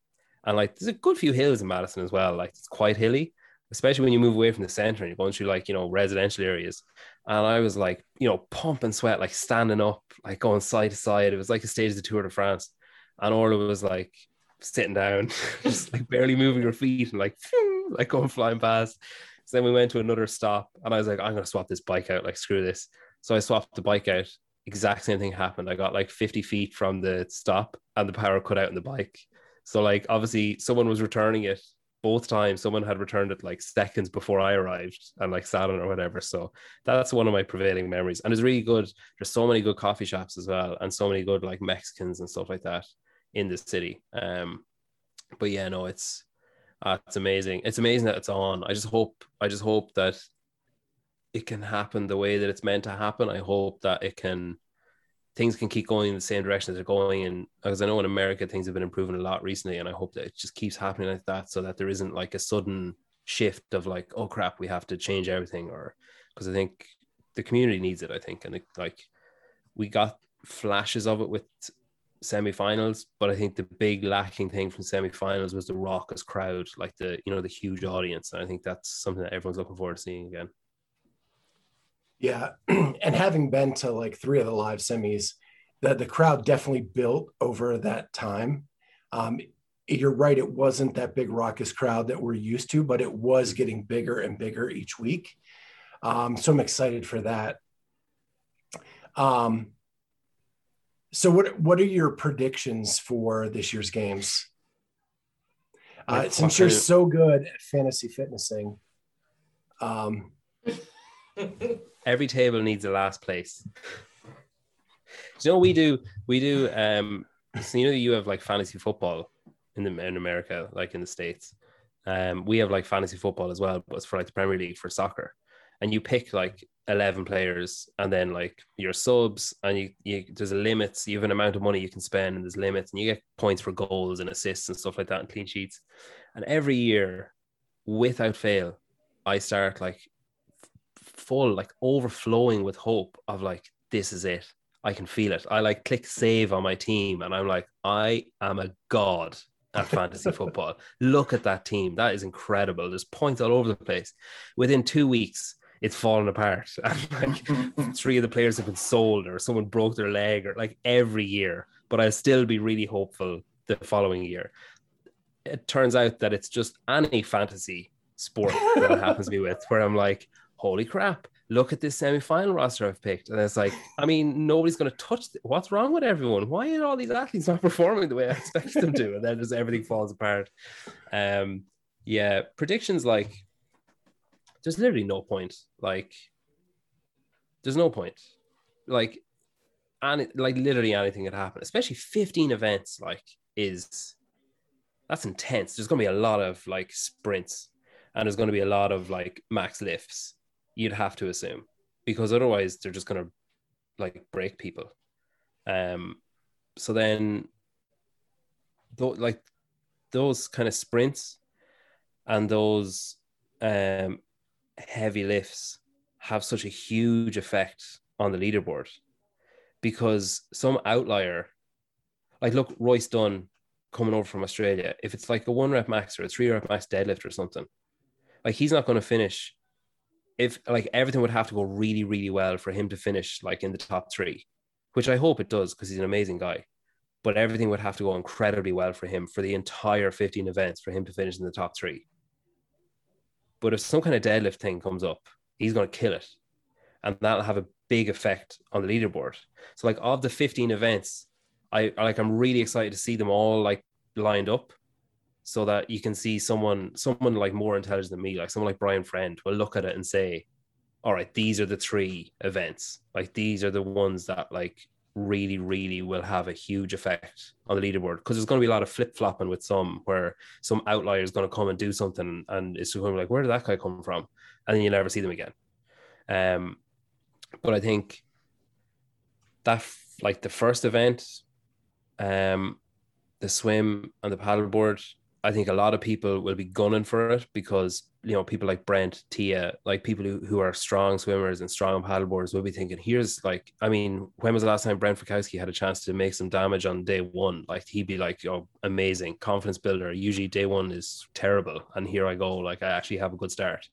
And like there's a good few hills in Madison as well. Like it's quite hilly especially when you move away from the center and you're going through like you know residential areas and i was like you know pumping sweat like standing up like going side to side it was like a stage of the tour de france and orla was like sitting down just like barely moving her feet and like like going flying past so then we went to another stop and i was like i'm going to swap this bike out like screw this so i swapped the bike out exact same thing happened i got like 50 feet from the stop and the power cut out in the bike so like obviously someone was returning it both times someone had returned it like seconds before I arrived and like sat on or whatever. So that's one of my prevailing memories. And it's really good. There's so many good coffee shops as well, and so many good like Mexicans and stuff like that in the city. Um, but yeah, no, it's uh, it's amazing. It's amazing that it's on. I just hope I just hope that it can happen the way that it's meant to happen. I hope that it can things can keep going in the same direction as they're going. And because I know in America things have been improving a lot recently, and I hope that it just keeps happening like that, so that there isn't like a sudden shift of like, oh crap, we have to change everything, or because I think the community needs it. I think, and it, like we got flashes of it with semifinals, but I think the big lacking thing from semifinals was the raucous crowd, like the you know the huge audience, and I think that's something that everyone's looking forward to seeing again. Yeah, and having been to like three of the live semis, the the crowd definitely built over that time. Um, you're right; it wasn't that big raucous crowd that we're used to, but it was getting bigger and bigger each week. Um, so I'm excited for that. Um, so what what are your predictions for this year's games? Uh, since you're so good at fantasy fitnessing, um, Every table needs a last place. You know we do? We do. Um, so you know you have like fantasy football in the in America, like in the states. Um, we have like fantasy football as well, but it's for like the Premier League for soccer. And you pick like eleven players, and then like your subs, and you, you there's a limit. You have an amount of money you can spend, and there's limits, and you get points for goals and assists and stuff like that, and clean sheets. And every year, without fail, I start like full, like overflowing with hope of like, this is it. I can feel it. I like click save on my team and I'm like, I am a god at fantasy football. Look at that team. That is incredible. There's points all over the place. Within two weeks, it's fallen apart. And like three of the players have been sold or someone broke their leg or like every year. But I'll still be really hopeful the following year. It turns out that it's just any fantasy sport that happens to be with where I'm like, holy crap, look at this semi-final roster I've picked. And it's like, I mean, nobody's going to touch. Th- What's wrong with everyone? Why are all these athletes not performing the way I expected them to? And then just everything falls apart. Um, yeah, predictions like there's literally no point. Like, there's no point. Like, and like literally anything could happen, especially 15 events. Like, is that's intense. There's going to be a lot of like sprints, and there's going to be a lot of like max lifts you'd have to assume because otherwise they're just going to like break people um so then th- like those kind of sprints and those um heavy lifts have such a huge effect on the leaderboard because some outlier like look, Royce Dunne coming over from Australia. If it's like a one rep max or a three rep max deadlift or something, like he's not going to finish. If like everything would have to go really, really well for him to finish like in the top three, which I hope it does because he's an amazing guy. But everything would have to go incredibly well for him for the entire 15 events for him to finish in the top three. But if some kind of deadlift thing comes up, he's going to kill it. And that'll have a big effect on the leaderboard. So, like, of the 15 events, I like, I'm really excited to see them all like lined up so that you can see someone, someone like more intelligent than me, like someone like Brian Friend will look at it and say, all right, these are the three events. Like, these are the ones that like really, really will have a huge effect on the leaderboard because there's going to be a lot of flip flopping with some where some outlier is going to come and do something and it's going to be like, where did that guy come from? And then you'll never see them again. Um, but I think that like the first event, um, the swim and the paddleboard, I think a lot of people will be gunning for it because you know people like Brent, Tia, like people who, who are strong swimmers and strong paddleboarders will be thinking, here's like, I mean, when was the last time Brent Fikowski had a chance to make some damage on day one? Like he'd be like, oh, amazing confidence builder. Usually day one is terrible, and here I go, like I actually have a good start.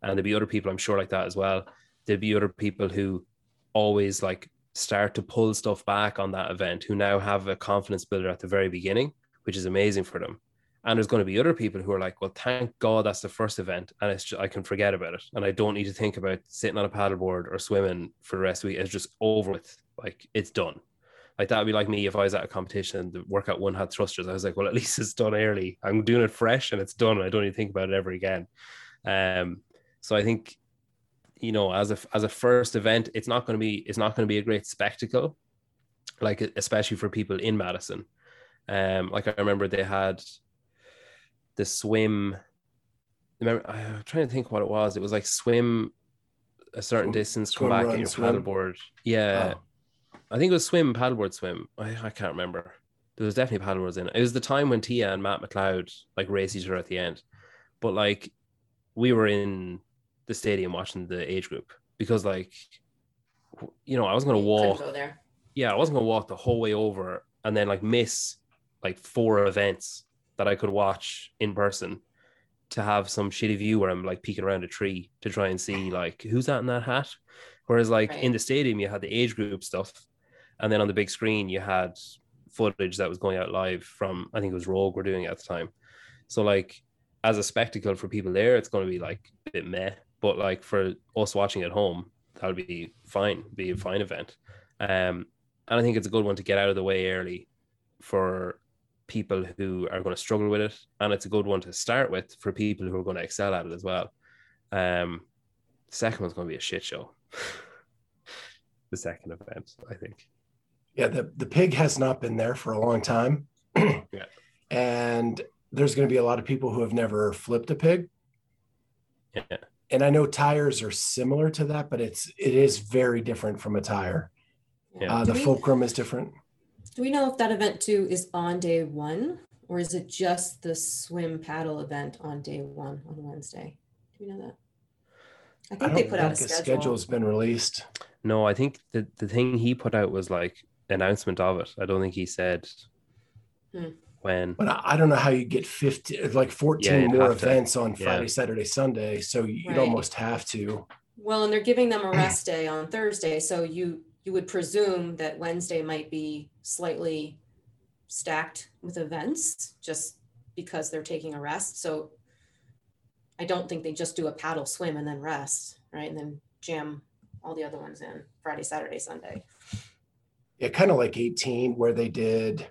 And there'll be other people I'm sure like that as well. There'll be other people who always like start to pull stuff back on that event who now have a confidence builder at the very beginning, which is amazing for them and there's going to be other people who are like, well, thank God that's the first event, and it's just, I can forget about it, and I don't need to think about sitting on a paddleboard or swimming for the rest of the week. It's just over with, like it's done. Like that would be like me if I was at a competition and the workout one had thrusters. I was like, well, at least it's done early. I'm doing it fresh and it's done. And I don't need to think about it ever again. Um, so I think, you know, as a as a first event, it's not going to be it's not going to be a great spectacle, like especially for people in Madison. Um, like I remember they had the swim. Remember, I'm trying to think what it was. It was like swim a certain distance, come back run, your paddleboard. Yeah, oh. I think it was swim, paddleboard, swim. I, I can't remember. There was definitely paddleboards in it. It was the time when Tia and Matt McLeod like raced each other at the end, but like we were in the stadium watching the age group because like you know I was gonna walk. Go there. Yeah, I wasn't gonna walk the whole way over and then like miss like four events that I could watch in person to have some shitty view where I'm like peeking around a tree to try and see like who's that in that hat. Whereas like right. in the stadium you had the age group stuff, and then on the big screen you had footage that was going out live from I think it was Rogue were doing it at the time. So like as a spectacle for people there, it's going to be like a bit meh. But like for us watching at home, that'll be fine, be a fine event. Um, and I think it's a good one to get out of the way early for people who are going to struggle with it, and it's a good one to start with for people who are going to excel at it as well. Um, the second one's going to be a shit show. the second event, I think. Yeah, the the pig has not been there for a long time. yeah, and there's going to be a lot of people who have never flipped a pig. Yeah, and I know tires are similar to that, but it's it is very different from a tire. Yeah. Uh, the fulcrum is different. Do we know if that event two is on day one or is it just the swim paddle event on day one on Wednesday? Do we know that? I think I they put out a schedule. schedule's been released. No, I think the, the thing he put out was like announcement of it. I don't think he said hmm. when. But I, I, don't know how you get 50, like 14 yeah, more events to. on Friday. Saturday, Sunday. So you'd right. almost have to. Well, and they're giving them a rest day on Thursday. So you you would presume that Wednesday might be slightly stacked with events just because they're taking a rest. So I don't think they just do a paddle swim and then rest, right? And then jam all the other ones in Friday, Saturday, Sunday. Yeah, kind of like 18, where they did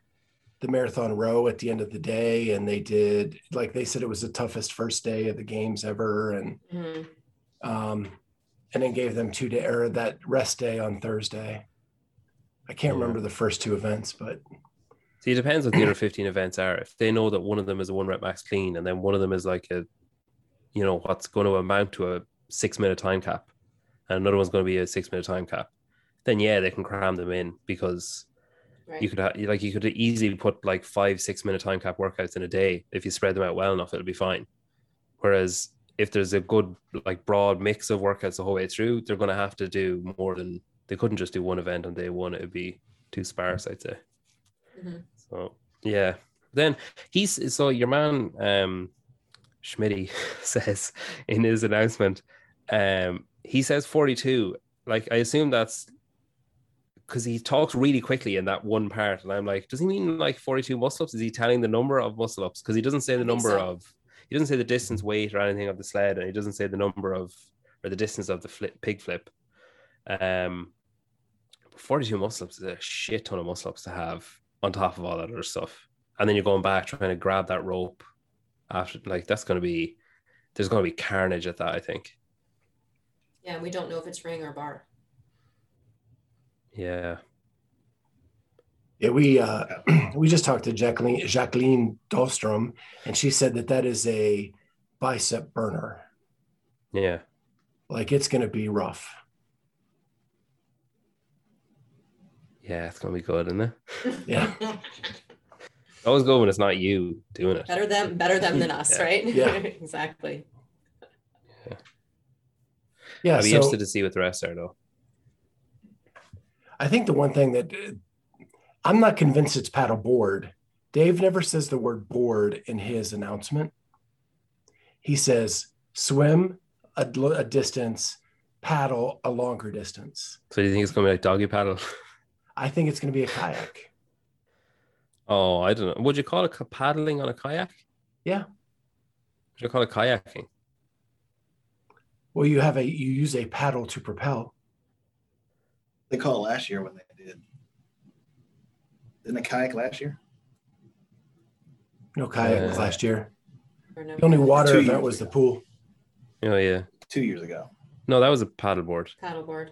the marathon row at the end of the day, and they did like they said it was the toughest first day of the games ever, and mm-hmm. um, and then gave them two day or that rest day on Thursday. I can't yeah. remember the first two events, but see, it depends what the other 15 events are. If they know that one of them is a one rep max clean and then one of them is like a, you know, what's going to amount to a six minute time cap and another one's going to be a six minute time cap, then yeah, they can cram them in because right. you could have, like, you could easily put like five, six minute time cap workouts in a day. If you spread them out well enough, it'll be fine. Whereas if there's a good like broad mix of workouts the whole way through, they're going to have to do more than they couldn't just do one event on day one. It'd be too sparse, I'd say. Mhm. So yeah. Then he's so your man um Schmitty says in his announcement, um, he says 42. Like I assume that's because he talks really quickly in that one part, and I'm like, does he mean like 42 muscle ups? Is he telling the number of muscle ups? Because he doesn't say the number so. of he doesn't say the distance, weight, or anything of the sled, and he doesn't say the number of or the distance of the flip, pig flip. Um, 42 muscle ups is a shit ton of muscle ups to have on top of all that other stuff. And then you're going back trying to grab that rope after, like, that's going to be, there's going to be carnage at that, I think. Yeah, we don't know if it's ring or bar. Yeah. Yeah, we uh, we just talked to Jacqueline Jacqueline Dahlstrom, and she said that that is a bicep burner. Yeah. Like it's going to be rough. Yeah. It's going to be good, isn't it? Yeah. Always good when it's not you doing it. better them, better them than us, Yeah. right? Yeah. exactly. Yeah, I'd be so interested to see what the rest are, though. I think the one thing that uh, I'm not convinced it's paddle board. Dave never says the word board in his announcement. He says swim a, a distance, paddle a longer distance. So do you think it's going to be like doggy paddle? I think it's going to be a kayak. Oh, I don't know. Would you call it paddling on a kayak? Yeah. Would you call it kayaking? Well, you have a you use a paddle to propel. They call it last year when they did. Didn't a kayak last year? No kayak was Uh, last year. The only water event years was the pool. Oh, yeah. Two years ago. No, that was a paddleboard, paddleboard.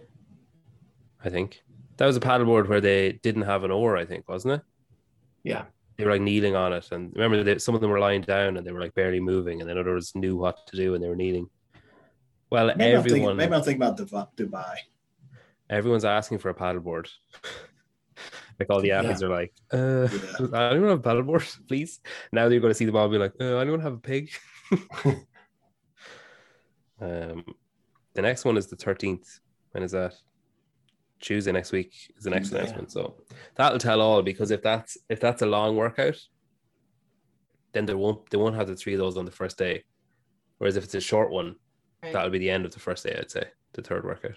I think. That was a paddleboard where they didn't have an oar, I think, wasn't it? Yeah. They were like kneeling on it. And remember, they, some of them were lying down and they were like barely moving. And then others knew what to do and they were kneeling. Well, Maybe, I'm, thinking, everyone, maybe I'm thinking about Dubai. Dubai. everyone's asking for a paddleboard. like all the Yeah. athletes are like, uh, Yeah. I don't have a paddleboard, please. Now you're going to see them all be like, uh, anyone have a pig? um, the next one is the 13th. When is that? Tuesday next week is the next Tuesday. announcement. So that'll tell all because if that's if that's a long workout, then they won't they won't have the three of those on the first day. Whereas if it's a short one, Right. that'll be the end of the first day, I'd say, the third workout.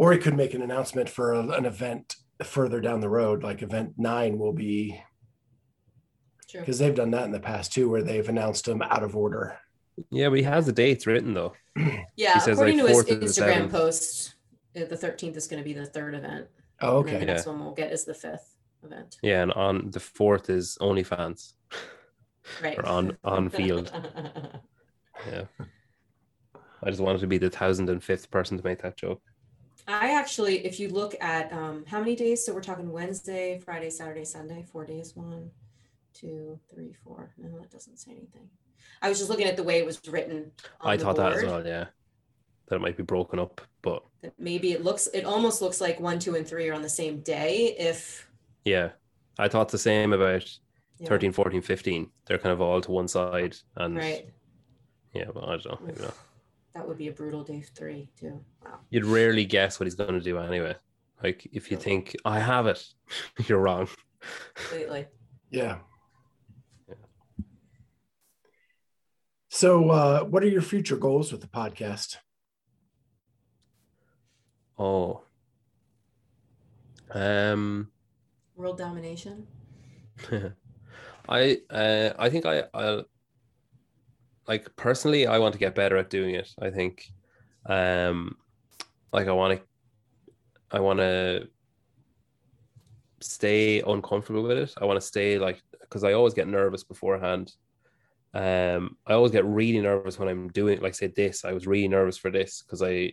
Or he could make an announcement for a, an event further down the road, like event nine will be True. because they've done that in the past too, where they've announced them out of order. Yeah, but he has the dates written though. Yeah, He says, according like, to his fourth to the Instagram post, uh, the 13th is going to be the third event. Oh, And okay. the next one we'll get is the fifth event. Yeah, and on the fourth is OnlyFans. Right. Or on- on field. Yeah. I just wanted to be the thousand and fifth person to make that joke. I actually, if you look at um, how many days, so we're talking Wednesday, Friday, Saturday, Sunday, four days. One, two, three, four. No, that doesn't say anything. I was just looking at the way it was written. I thought that as well, yeah. That it might be broken up, but that maybe it looks, it almost looks like one, two, and three are on the same day. If yeah. I thought the same about yeah, 13, 14, 15. They're kind of all to one side. And right, yeah, but I don't know. maybe not. That would be a brutal day three too. Wow. You'd rarely guess what he's going to do anyway. Like if you think, I have it, you're wrong. Completely. Yeah. So, uh, what are your future goals with the podcast? Oh. Um, World domination. I uh, I think I I like personally I want to get better at doing it. I think um like I want to I want to stay uncomfortable with it. I want to stay like because I always get nervous beforehand. Um I always get really nervous when I'm doing like say this. I was really nervous for this because I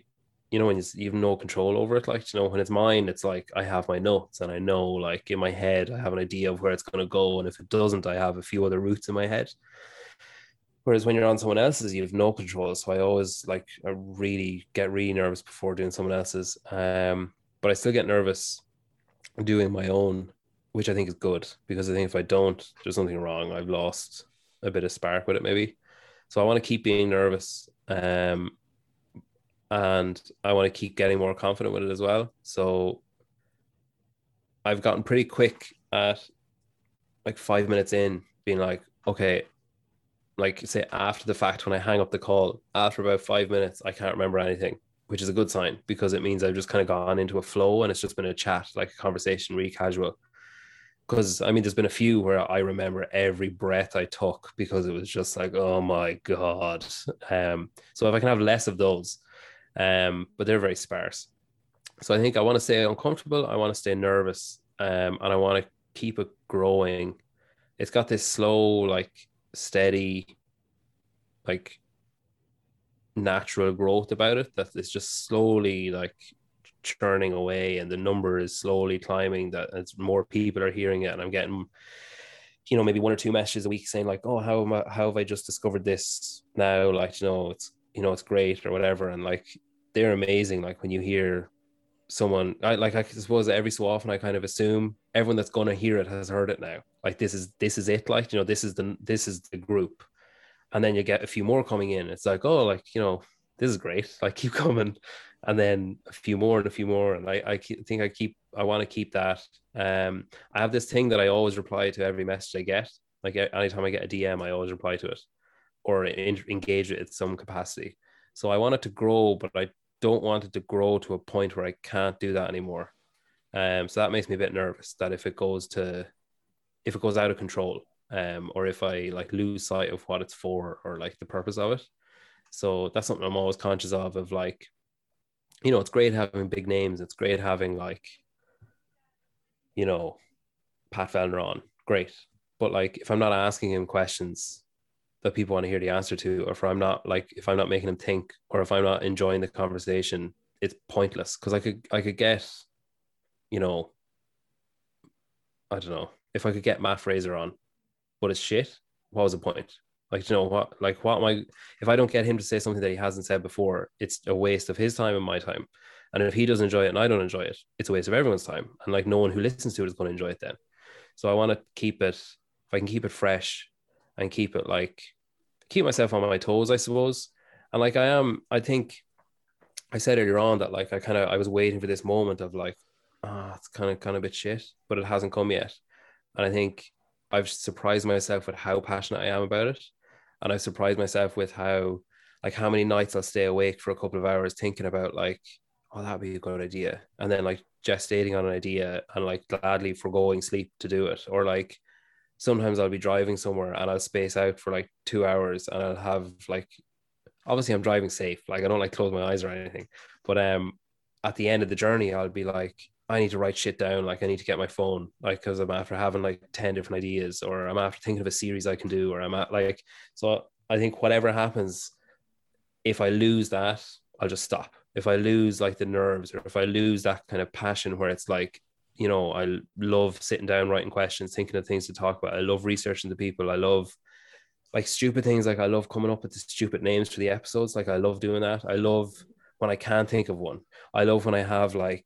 you know when you, you have no control over it like you know when it's mine it's like i have my notes and i know like in my head i have an idea of where it's going to go and if it doesn't i have a few other routes in my head whereas when you're on someone else's you have no control. So i always like i really get really nervous before doing someone else's. Um but i still get nervous doing my own which i think is good. Because i think if i don't there's something wrong. I've lost a bit of spark with it maybe. So i want to keep being nervous um and I want to keep getting more confident with it as well. So I've gotten pretty quick at like five minutes in being like, okay, like say after the fact when I hang up the call, after about five minutes, I can't remember anything, which is a good sign because it means I've just kind of gone into a flow and it's just been a chat, like a conversation, really casual. Because I mean, there's been a few where I remember every breath I took because it was just like, oh my god. Um, so if I can have less of those, um, but they're very sparse. So I think I want to stay uncomfortable. I want to stay nervous, um, and I want to keep it growing. It's got this slow, like steady, like natural growth about it that is just slowly like churning away and the number is slowly climbing that as more people are hearing it. And I'm getting you know maybe one or two messages a week saying like oh how am I, how have I just discovered this now? Like you know it's you know it's great or whatever. And like they're amazing like when you hear someone I like I suppose every so often I kind of assume everyone that's gonna hear it has heard it now. Like this is this is it, like you know, this is the this is the group. And then you get a few more coming in. It's like, oh, like, you know, this is great. Like keep coming. And then a few more and a few more. And I, I think I keep I want to keep that. Um I have this thing that I always reply to every message I get. Like anytime I get a DM, I always reply to it or engage it in some capacity. So I want it to grow, but I don't want it to grow to a point where I can't do that anymore. Um, so that makes me a bit nervous that if it goes to, if it goes out of control, um, or if I like lose sight of what it's for or like the purpose of it. So that's something I'm always conscious of. Of like, you know, it's great having big names. It's great having like, you know, Pat Vellner on. Great, but like if I'm not asking him questions that people want to hear the answer to, or if I'm not like if I'm not making him think, or if I'm not enjoying the conversation, it's pointless. Because I could I could get, you know, I don't know if I could get Matt Fraser on, but it's shit. What was the point? Like you know what? Like what am I? If I don't get him to say something that he hasn't said before, it's a waste of his time and my time. And if he doesn't enjoy it and I don't enjoy it, it's a waste of everyone's time. And like no one who listens to it is going to enjoy it then. So I want to keep it. If I can keep it fresh, and keep it like keep myself on my toes, I suppose. And like I am, I think I said earlier on that like I kind of I was waiting for this moment of like, ah, oh, it's kind of kind of a bit shit, but it hasn't come yet. And I think I've surprised myself with how passionate I am about it. And I've surprised myself with how like how many nights I'll stay awake for a couple of hours thinking about like, oh, that'd be a good idea. And then like gestating on an idea and like gladly foregoing sleep to do it. Or like sometimes I'll be driving somewhere and I'll space out for like two hours and I'll have like obviously I'm driving safe. Like I don't like close my eyes or anything. But um at the end of the journey I'll be like, I need to write shit down. Like I need to get my phone, like because I'm after having like 10 different ideas, or I'm after thinking of a series I can do, or I'm at like so I think whatever happens, if I lose that, I'll just stop. If I lose like the nerves or if I lose that kind of passion where it's like you know, I love sitting down, writing questions, thinking of things to talk about. I love researching the people. I love like stupid things. Like I love coming up with the stupid names for the episodes. Like I love doing that. I love when I can't think of one. I love when I have like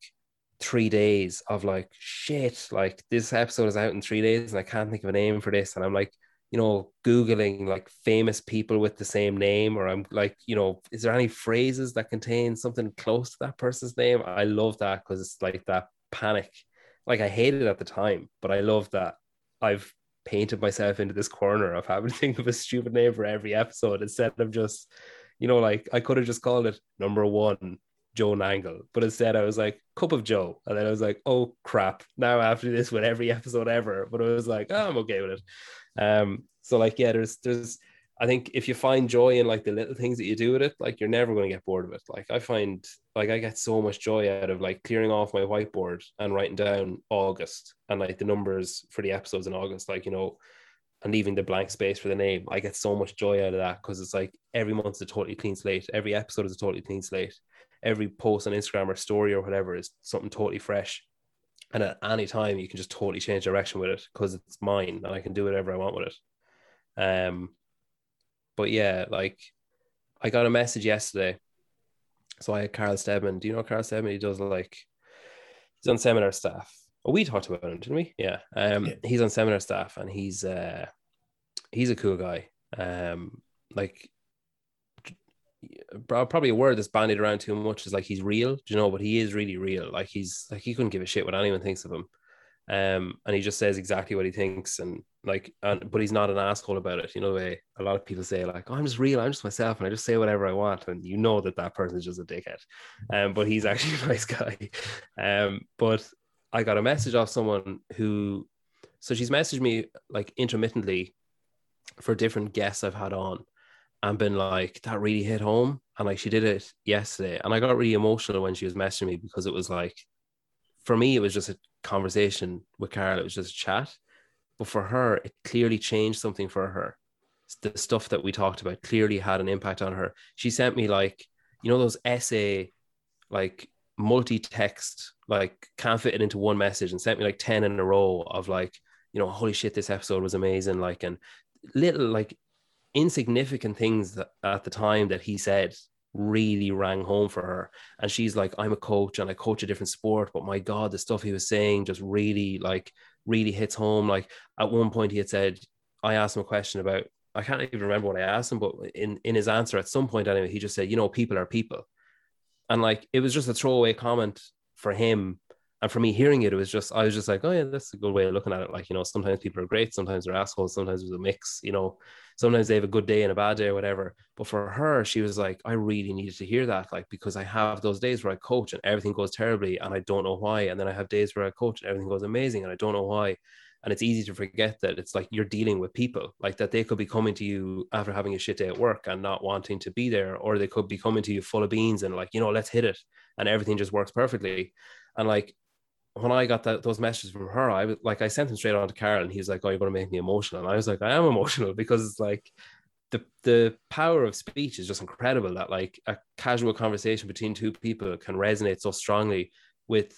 three days of like shit. Like this episode is out in three days and I can't think of a name for this. And I'm like, you know, Googling like famous people with the same name, or I'm like, you know, is there any phrases that contain something close to that person's name? I love that because it's like that panic like I hated it at the time, but I love that I've painted myself into this corner of having to think of a stupid name for every episode instead of just, you know, like I could have just called it number one Joe Nangle, but instead I was like cup of Joe, and then I was like, oh crap! Now after this, with every episode ever, but I was like, oh, I'm okay with it. Um, so like yeah, there's there's I think if you find joy in like the little things that you do with it, like you're never going to get bored of it. Like I find, like I get so much joy out of like clearing off my whiteboard and writing down August and like the numbers for the episodes in August, like you know, and leaving the blank space for the name. I get so much joy out of that because it's like every month is a totally clean slate. Every episode is a totally clean slate. Every post on Instagram or story or whatever is something totally fresh. And at any time, you can just totally change direction with it because it's mine and I can do whatever I want with it. Um, but yeah, like I got a message yesterday. So I had Carl Stedman. Do you know Carl Stedman? He does like he's on seminar staff. Oh, we talked about him, didn't we? Yeah. Um, yeah. he's on seminar staff and he's uh he's a cool guy. Um, like probably a word that's bandied around too much is like he's real, you know, but he is really real. Like he's like he couldn't give a shit what anyone thinks of him. Um, and he just says exactly what he thinks, and like, and but he's not an asshole about it. You know the way a lot of people say, like, oh, I'm just real, I'm just myself, and I just say whatever I want, and you know that that person is just a dickhead. Um, but he's actually a nice guy. Um, but I got a message off someone who, so she's messaged me like intermittently for different guests I've had on, and been like, that really hit home, and like she did it yesterday, and I got really emotional when she was messaging me because it was like, for me, it was just a conversation with Carl. It was just a chat. But for her, it clearly changed something for her. The stuff that we talked about clearly had an impact on her. She sent me like, you know, those essay, like multi-text, like can't fit it into one message and sent me like 10 in a row of like, you know, holy shit, this episode was amazing. Like, and little like insignificant things that at the time that he said really rang home for her. And she's like, I'm a coach and I coach a different sport, but my God, the stuff he was saying just really like really hits home. Like at one point he had said, I asked him a question about I can't even remember what I asked him, but in, in his answer at some point anyway, he just said, you know, people are people. And like it was just a throwaway comment for him. And for me hearing it, it was just I was just like, oh yeah, that's a good way of looking at it. Like, you know, sometimes people are great, sometimes they're assholes, sometimes there's a mix, you know, sometimes they have a good day and a bad day or whatever. But for her, she was like, I really needed to hear that, like, because I have those days where I coach and everything goes terribly and I don't know why. And then I have days where I coach and everything goes amazing and I don't know why. And it's easy to forget that it's like you're dealing with people, like that they could be coming to you after having a shit day at work and not wanting to be there, or they could be coming to you full of beans and like, you know, let's hit it. And everything just works perfectly. And like when I got that those messages from her, I was like, I sent them straight on to Carl, and he's like, "Oh, you're going to make me emotional." And I was like, "I am emotional because it's like the the power of speech is just incredible. That like a casual conversation between two people can resonate so strongly with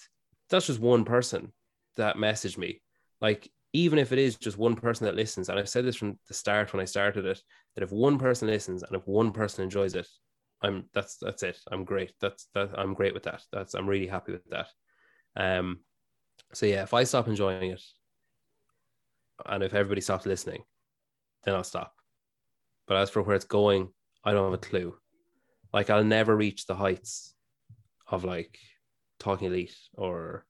that's just one person that messaged me. Like even if it is just one person that listens, and I've said this from the start when I started it, that if one person listens and if one person enjoys it, I'm that's that's it. I'm great. That's that I'm great with that. That's I'm really happy with that. Um, so yeah, if I stop enjoying it, and if everybody stops listening, then I'll stop. But as for where it's going, I don't have a clue. Like I'll never reach the heights of like talking elite or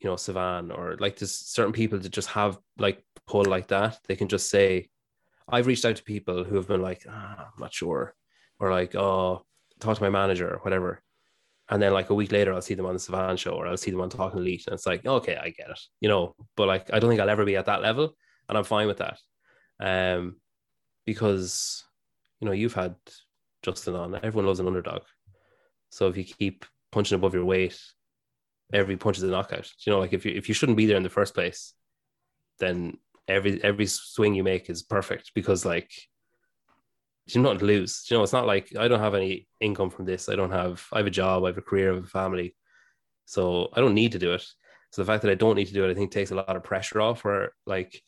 you know Sevan or like there's certain people that just have like pull like that. They can just say, I've reached out to people who have been like, ah, I'm not sure, or like, oh, talk to my manager or whatever. And then like a week later I'll see them on the Sevan show or I'll see them on Talking Elite and it's like okay I get it you know? But like I don't think I'll ever be at that level and I'm fine with that. Um because you know you've had Justin on. Everyone loves an underdog. So if you keep punching above your weight every punch is a knockout you know like if you if you shouldn't be there in the first place then every every swing you make is perfect because like you're not lose. You know, it's not like I don't have any income from this. I don't have. I have a job. I have a career. I have a family. So I don't need to do it. So the fact that I don't need to do it, I think, takes a lot of pressure off. Where like,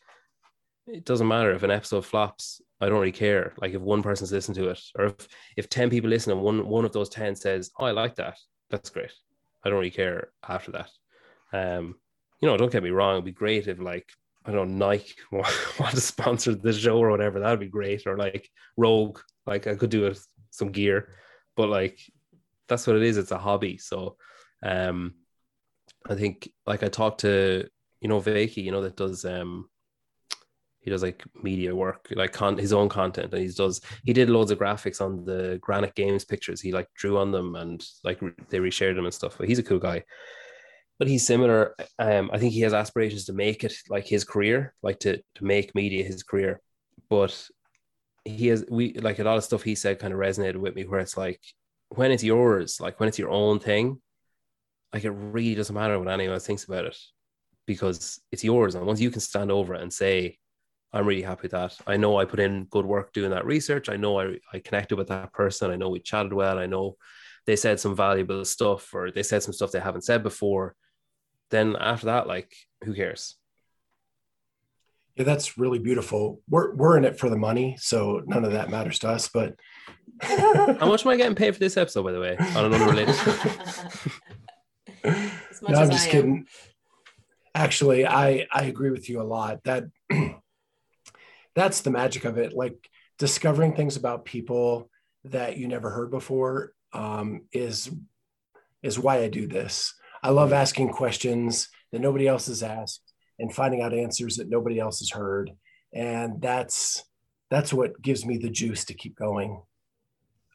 it doesn't matter if an episode flops. I don't really care. Like if one person's listened to it, or if if ten people listen and one one of those ten says, "Oh, I like that," that's great. I don't really care after that. Um, you know, don't get me wrong. It'd be great if like I don't know, Nike want to sponsor the show or whatever. That'd be great. Or like Rogue, like I could do some gear, but like that's what it is. It's a hobby. So, um, I think like I talked to you know Vakey, you know that does um he does like media work, like con- his own content, and he does he did loads of graphics on the Granite Games pictures. He like drew on them and like re- they reshared them and stuff. But he's a cool guy but he's similar. Um, I think he has aspirations to make it like his career, like to to make media his career. But he has we like a lot of stuff he said kind of resonated with me, where it's like when it's yours, like when it's your own thing, like it really doesn't matter what anyone else thinks about it because it's yours. And once you can stand over it and say, I'm really happy with that. I know I put in good work doing that research. I know I, I connected with that person. I know we chatted well. I know they said some valuable stuff or they said some stuff they haven't said before then after that, like, who cares? Yeah, that's really beautiful. We're we're in it for the money, so none of that matters to us. But how much am I getting paid for this episode, by the way? On an unrelated. no, I'm just kidding. Actually, I I agree with you a lot. That that's the magic of it. Like discovering things about people that you never heard before um, is is why I do this. I love asking questions that nobody else has asked. and finding out answers that nobody else has heard. And that's that's what gives me the juice to keep going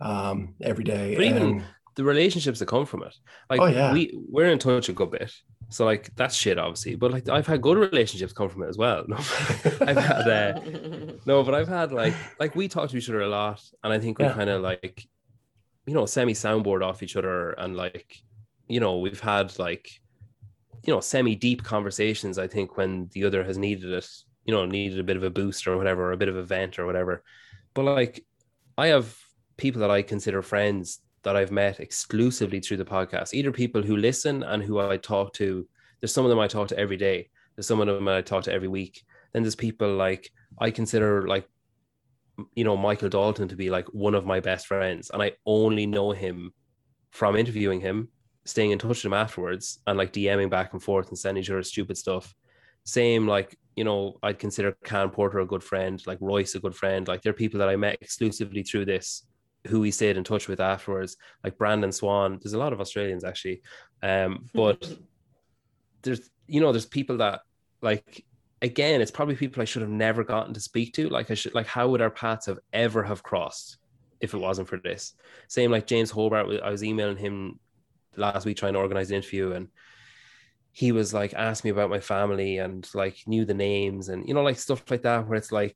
um, every day. But even And- the relationships that come from it. Like Oh, yeah. we we're in touch a good bit. So like that's shit obviously. But like I've had good relationships come from it as well. No, I've had uh, no, but I've had like like we talk to each other a lot, and I think we Yeah. kind of like you know semi soundboard off each other, and like you know we've had like you know semi deep conversations. I think when the other has needed it, you know, needed a bit of a boost or whatever, or a bit of a vent or whatever. But like I have people that I consider friends that I've met exclusively through the podcast, either people who listen and who I talk to. There's some of them I talk to every day. There's some of them I talk to every week. Then there's people like I consider like you know Michael Dalton to be like one of my best friends, and I only know him from interviewing him, staying in touch with him afterwards, and like DMing back and forth and sending each other stupid stuff. Same like you know I'd consider Can Porter a good friend, like Royce a good friend. Like they're people that I met exclusively through this, who we stayed in touch with afterwards. Like Brandon Swan. There's a lot of Australians actually, um, but there's you know there's people that like again it's probably people i should have never gotten to speak to like i should like how would our paths have ever have crossed if it wasn't for this same like james hobart i was emailing him last week trying to organize an interview and he was like asked me about my family and like knew the names and you know like stuff like that where it's like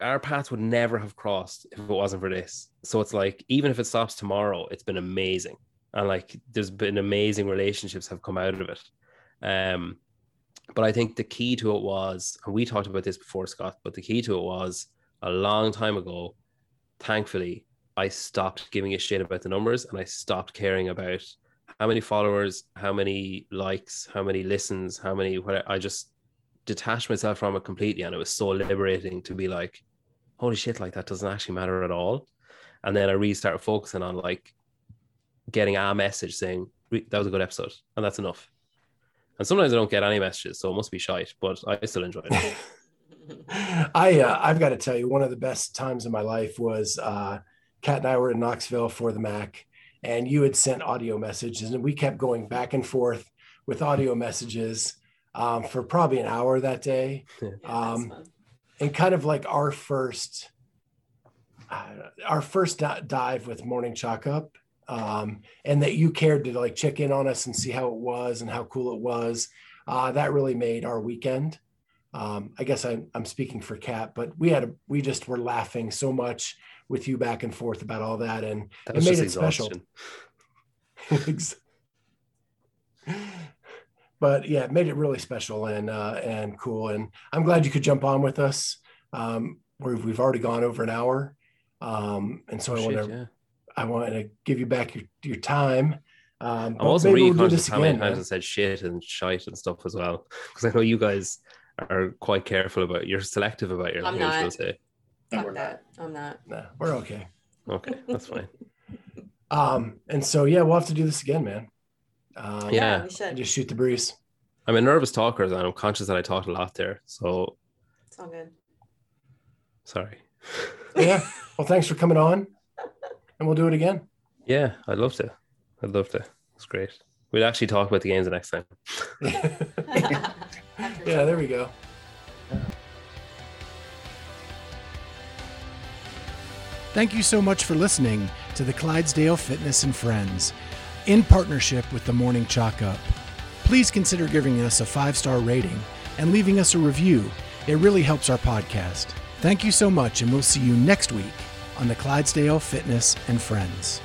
our paths would never have crossed if it wasn't for this. So it's like even if it stops tomorrow it's been amazing. And like there's been amazing relationships have come out of it. Um, but I think the key to it was, and we talked about this before, Scott, but the key to it was a long time ago. Thankfully, I stopped giving a shit about the numbers and I stopped caring about how many followers, how many likes, how many listens, how many, what I just detached myself from it completely. And it was so liberating to be like, holy shit, like that doesn't actually matter at all. And then I really started focusing on like getting a message saying, that was a good episode. And that's enough. And sometimes I don't get any messages, so it must be shite, but I still enjoy it. I uh, I've got to tell you, one of the best times of my life was uh, Kat and I were in Knoxville for the Mac, and you had sent audio messages, and we kept going back and forth with audio messages um, for probably an hour that day, Yeah, Um, and kind of like our first uh, our first di- dive with Morning Chalk Up. Um, and that you cared to like check in on us and see how it was and how cool it was. Uh, that really made our weekend um, I guess I'm, I'm speaking for Kat, but we had a, we just were laughing so much with you back and forth about all that, and That It was made just it special. exhaustion. but yeah, it made it really special and uh, and cool. And I'm glad you could jump on with us. Um, we've we've already gone over an hour, um, and so I want to yeah. I want to give you back your your time. Um, I'm but also maybe really we'll conscious this how many again, times man. I said shit and shite and stuff as well. Because I know you guys are quite careful about you're selective about your I'm language, not. we'll say. No, Fuck we're not. that. I'm not. Nah, we're okay. Okay, that's fine. Um, and so yeah, we'll have to do this again, man. Um, Yeah. we should. just shoot the breeze. I'm a nervous talker and I'm conscious that I talked a lot there. So It's all good. sorry. Yeah. Well, thanks for coming on, and we'll do it again. Yeah, I'd love to. I'd love to. It's great. We'll actually talk about the games the next time. yeah, there we go. Thank you so much for listening to the Clydesdale Fitness and Friends in partnership with the Morning Chalk Up. Please consider giving us a five star rating and leaving us a review. It really helps our podcast. Thank you so much, and we'll see you next week on the Clydesdale Fitness and Friends.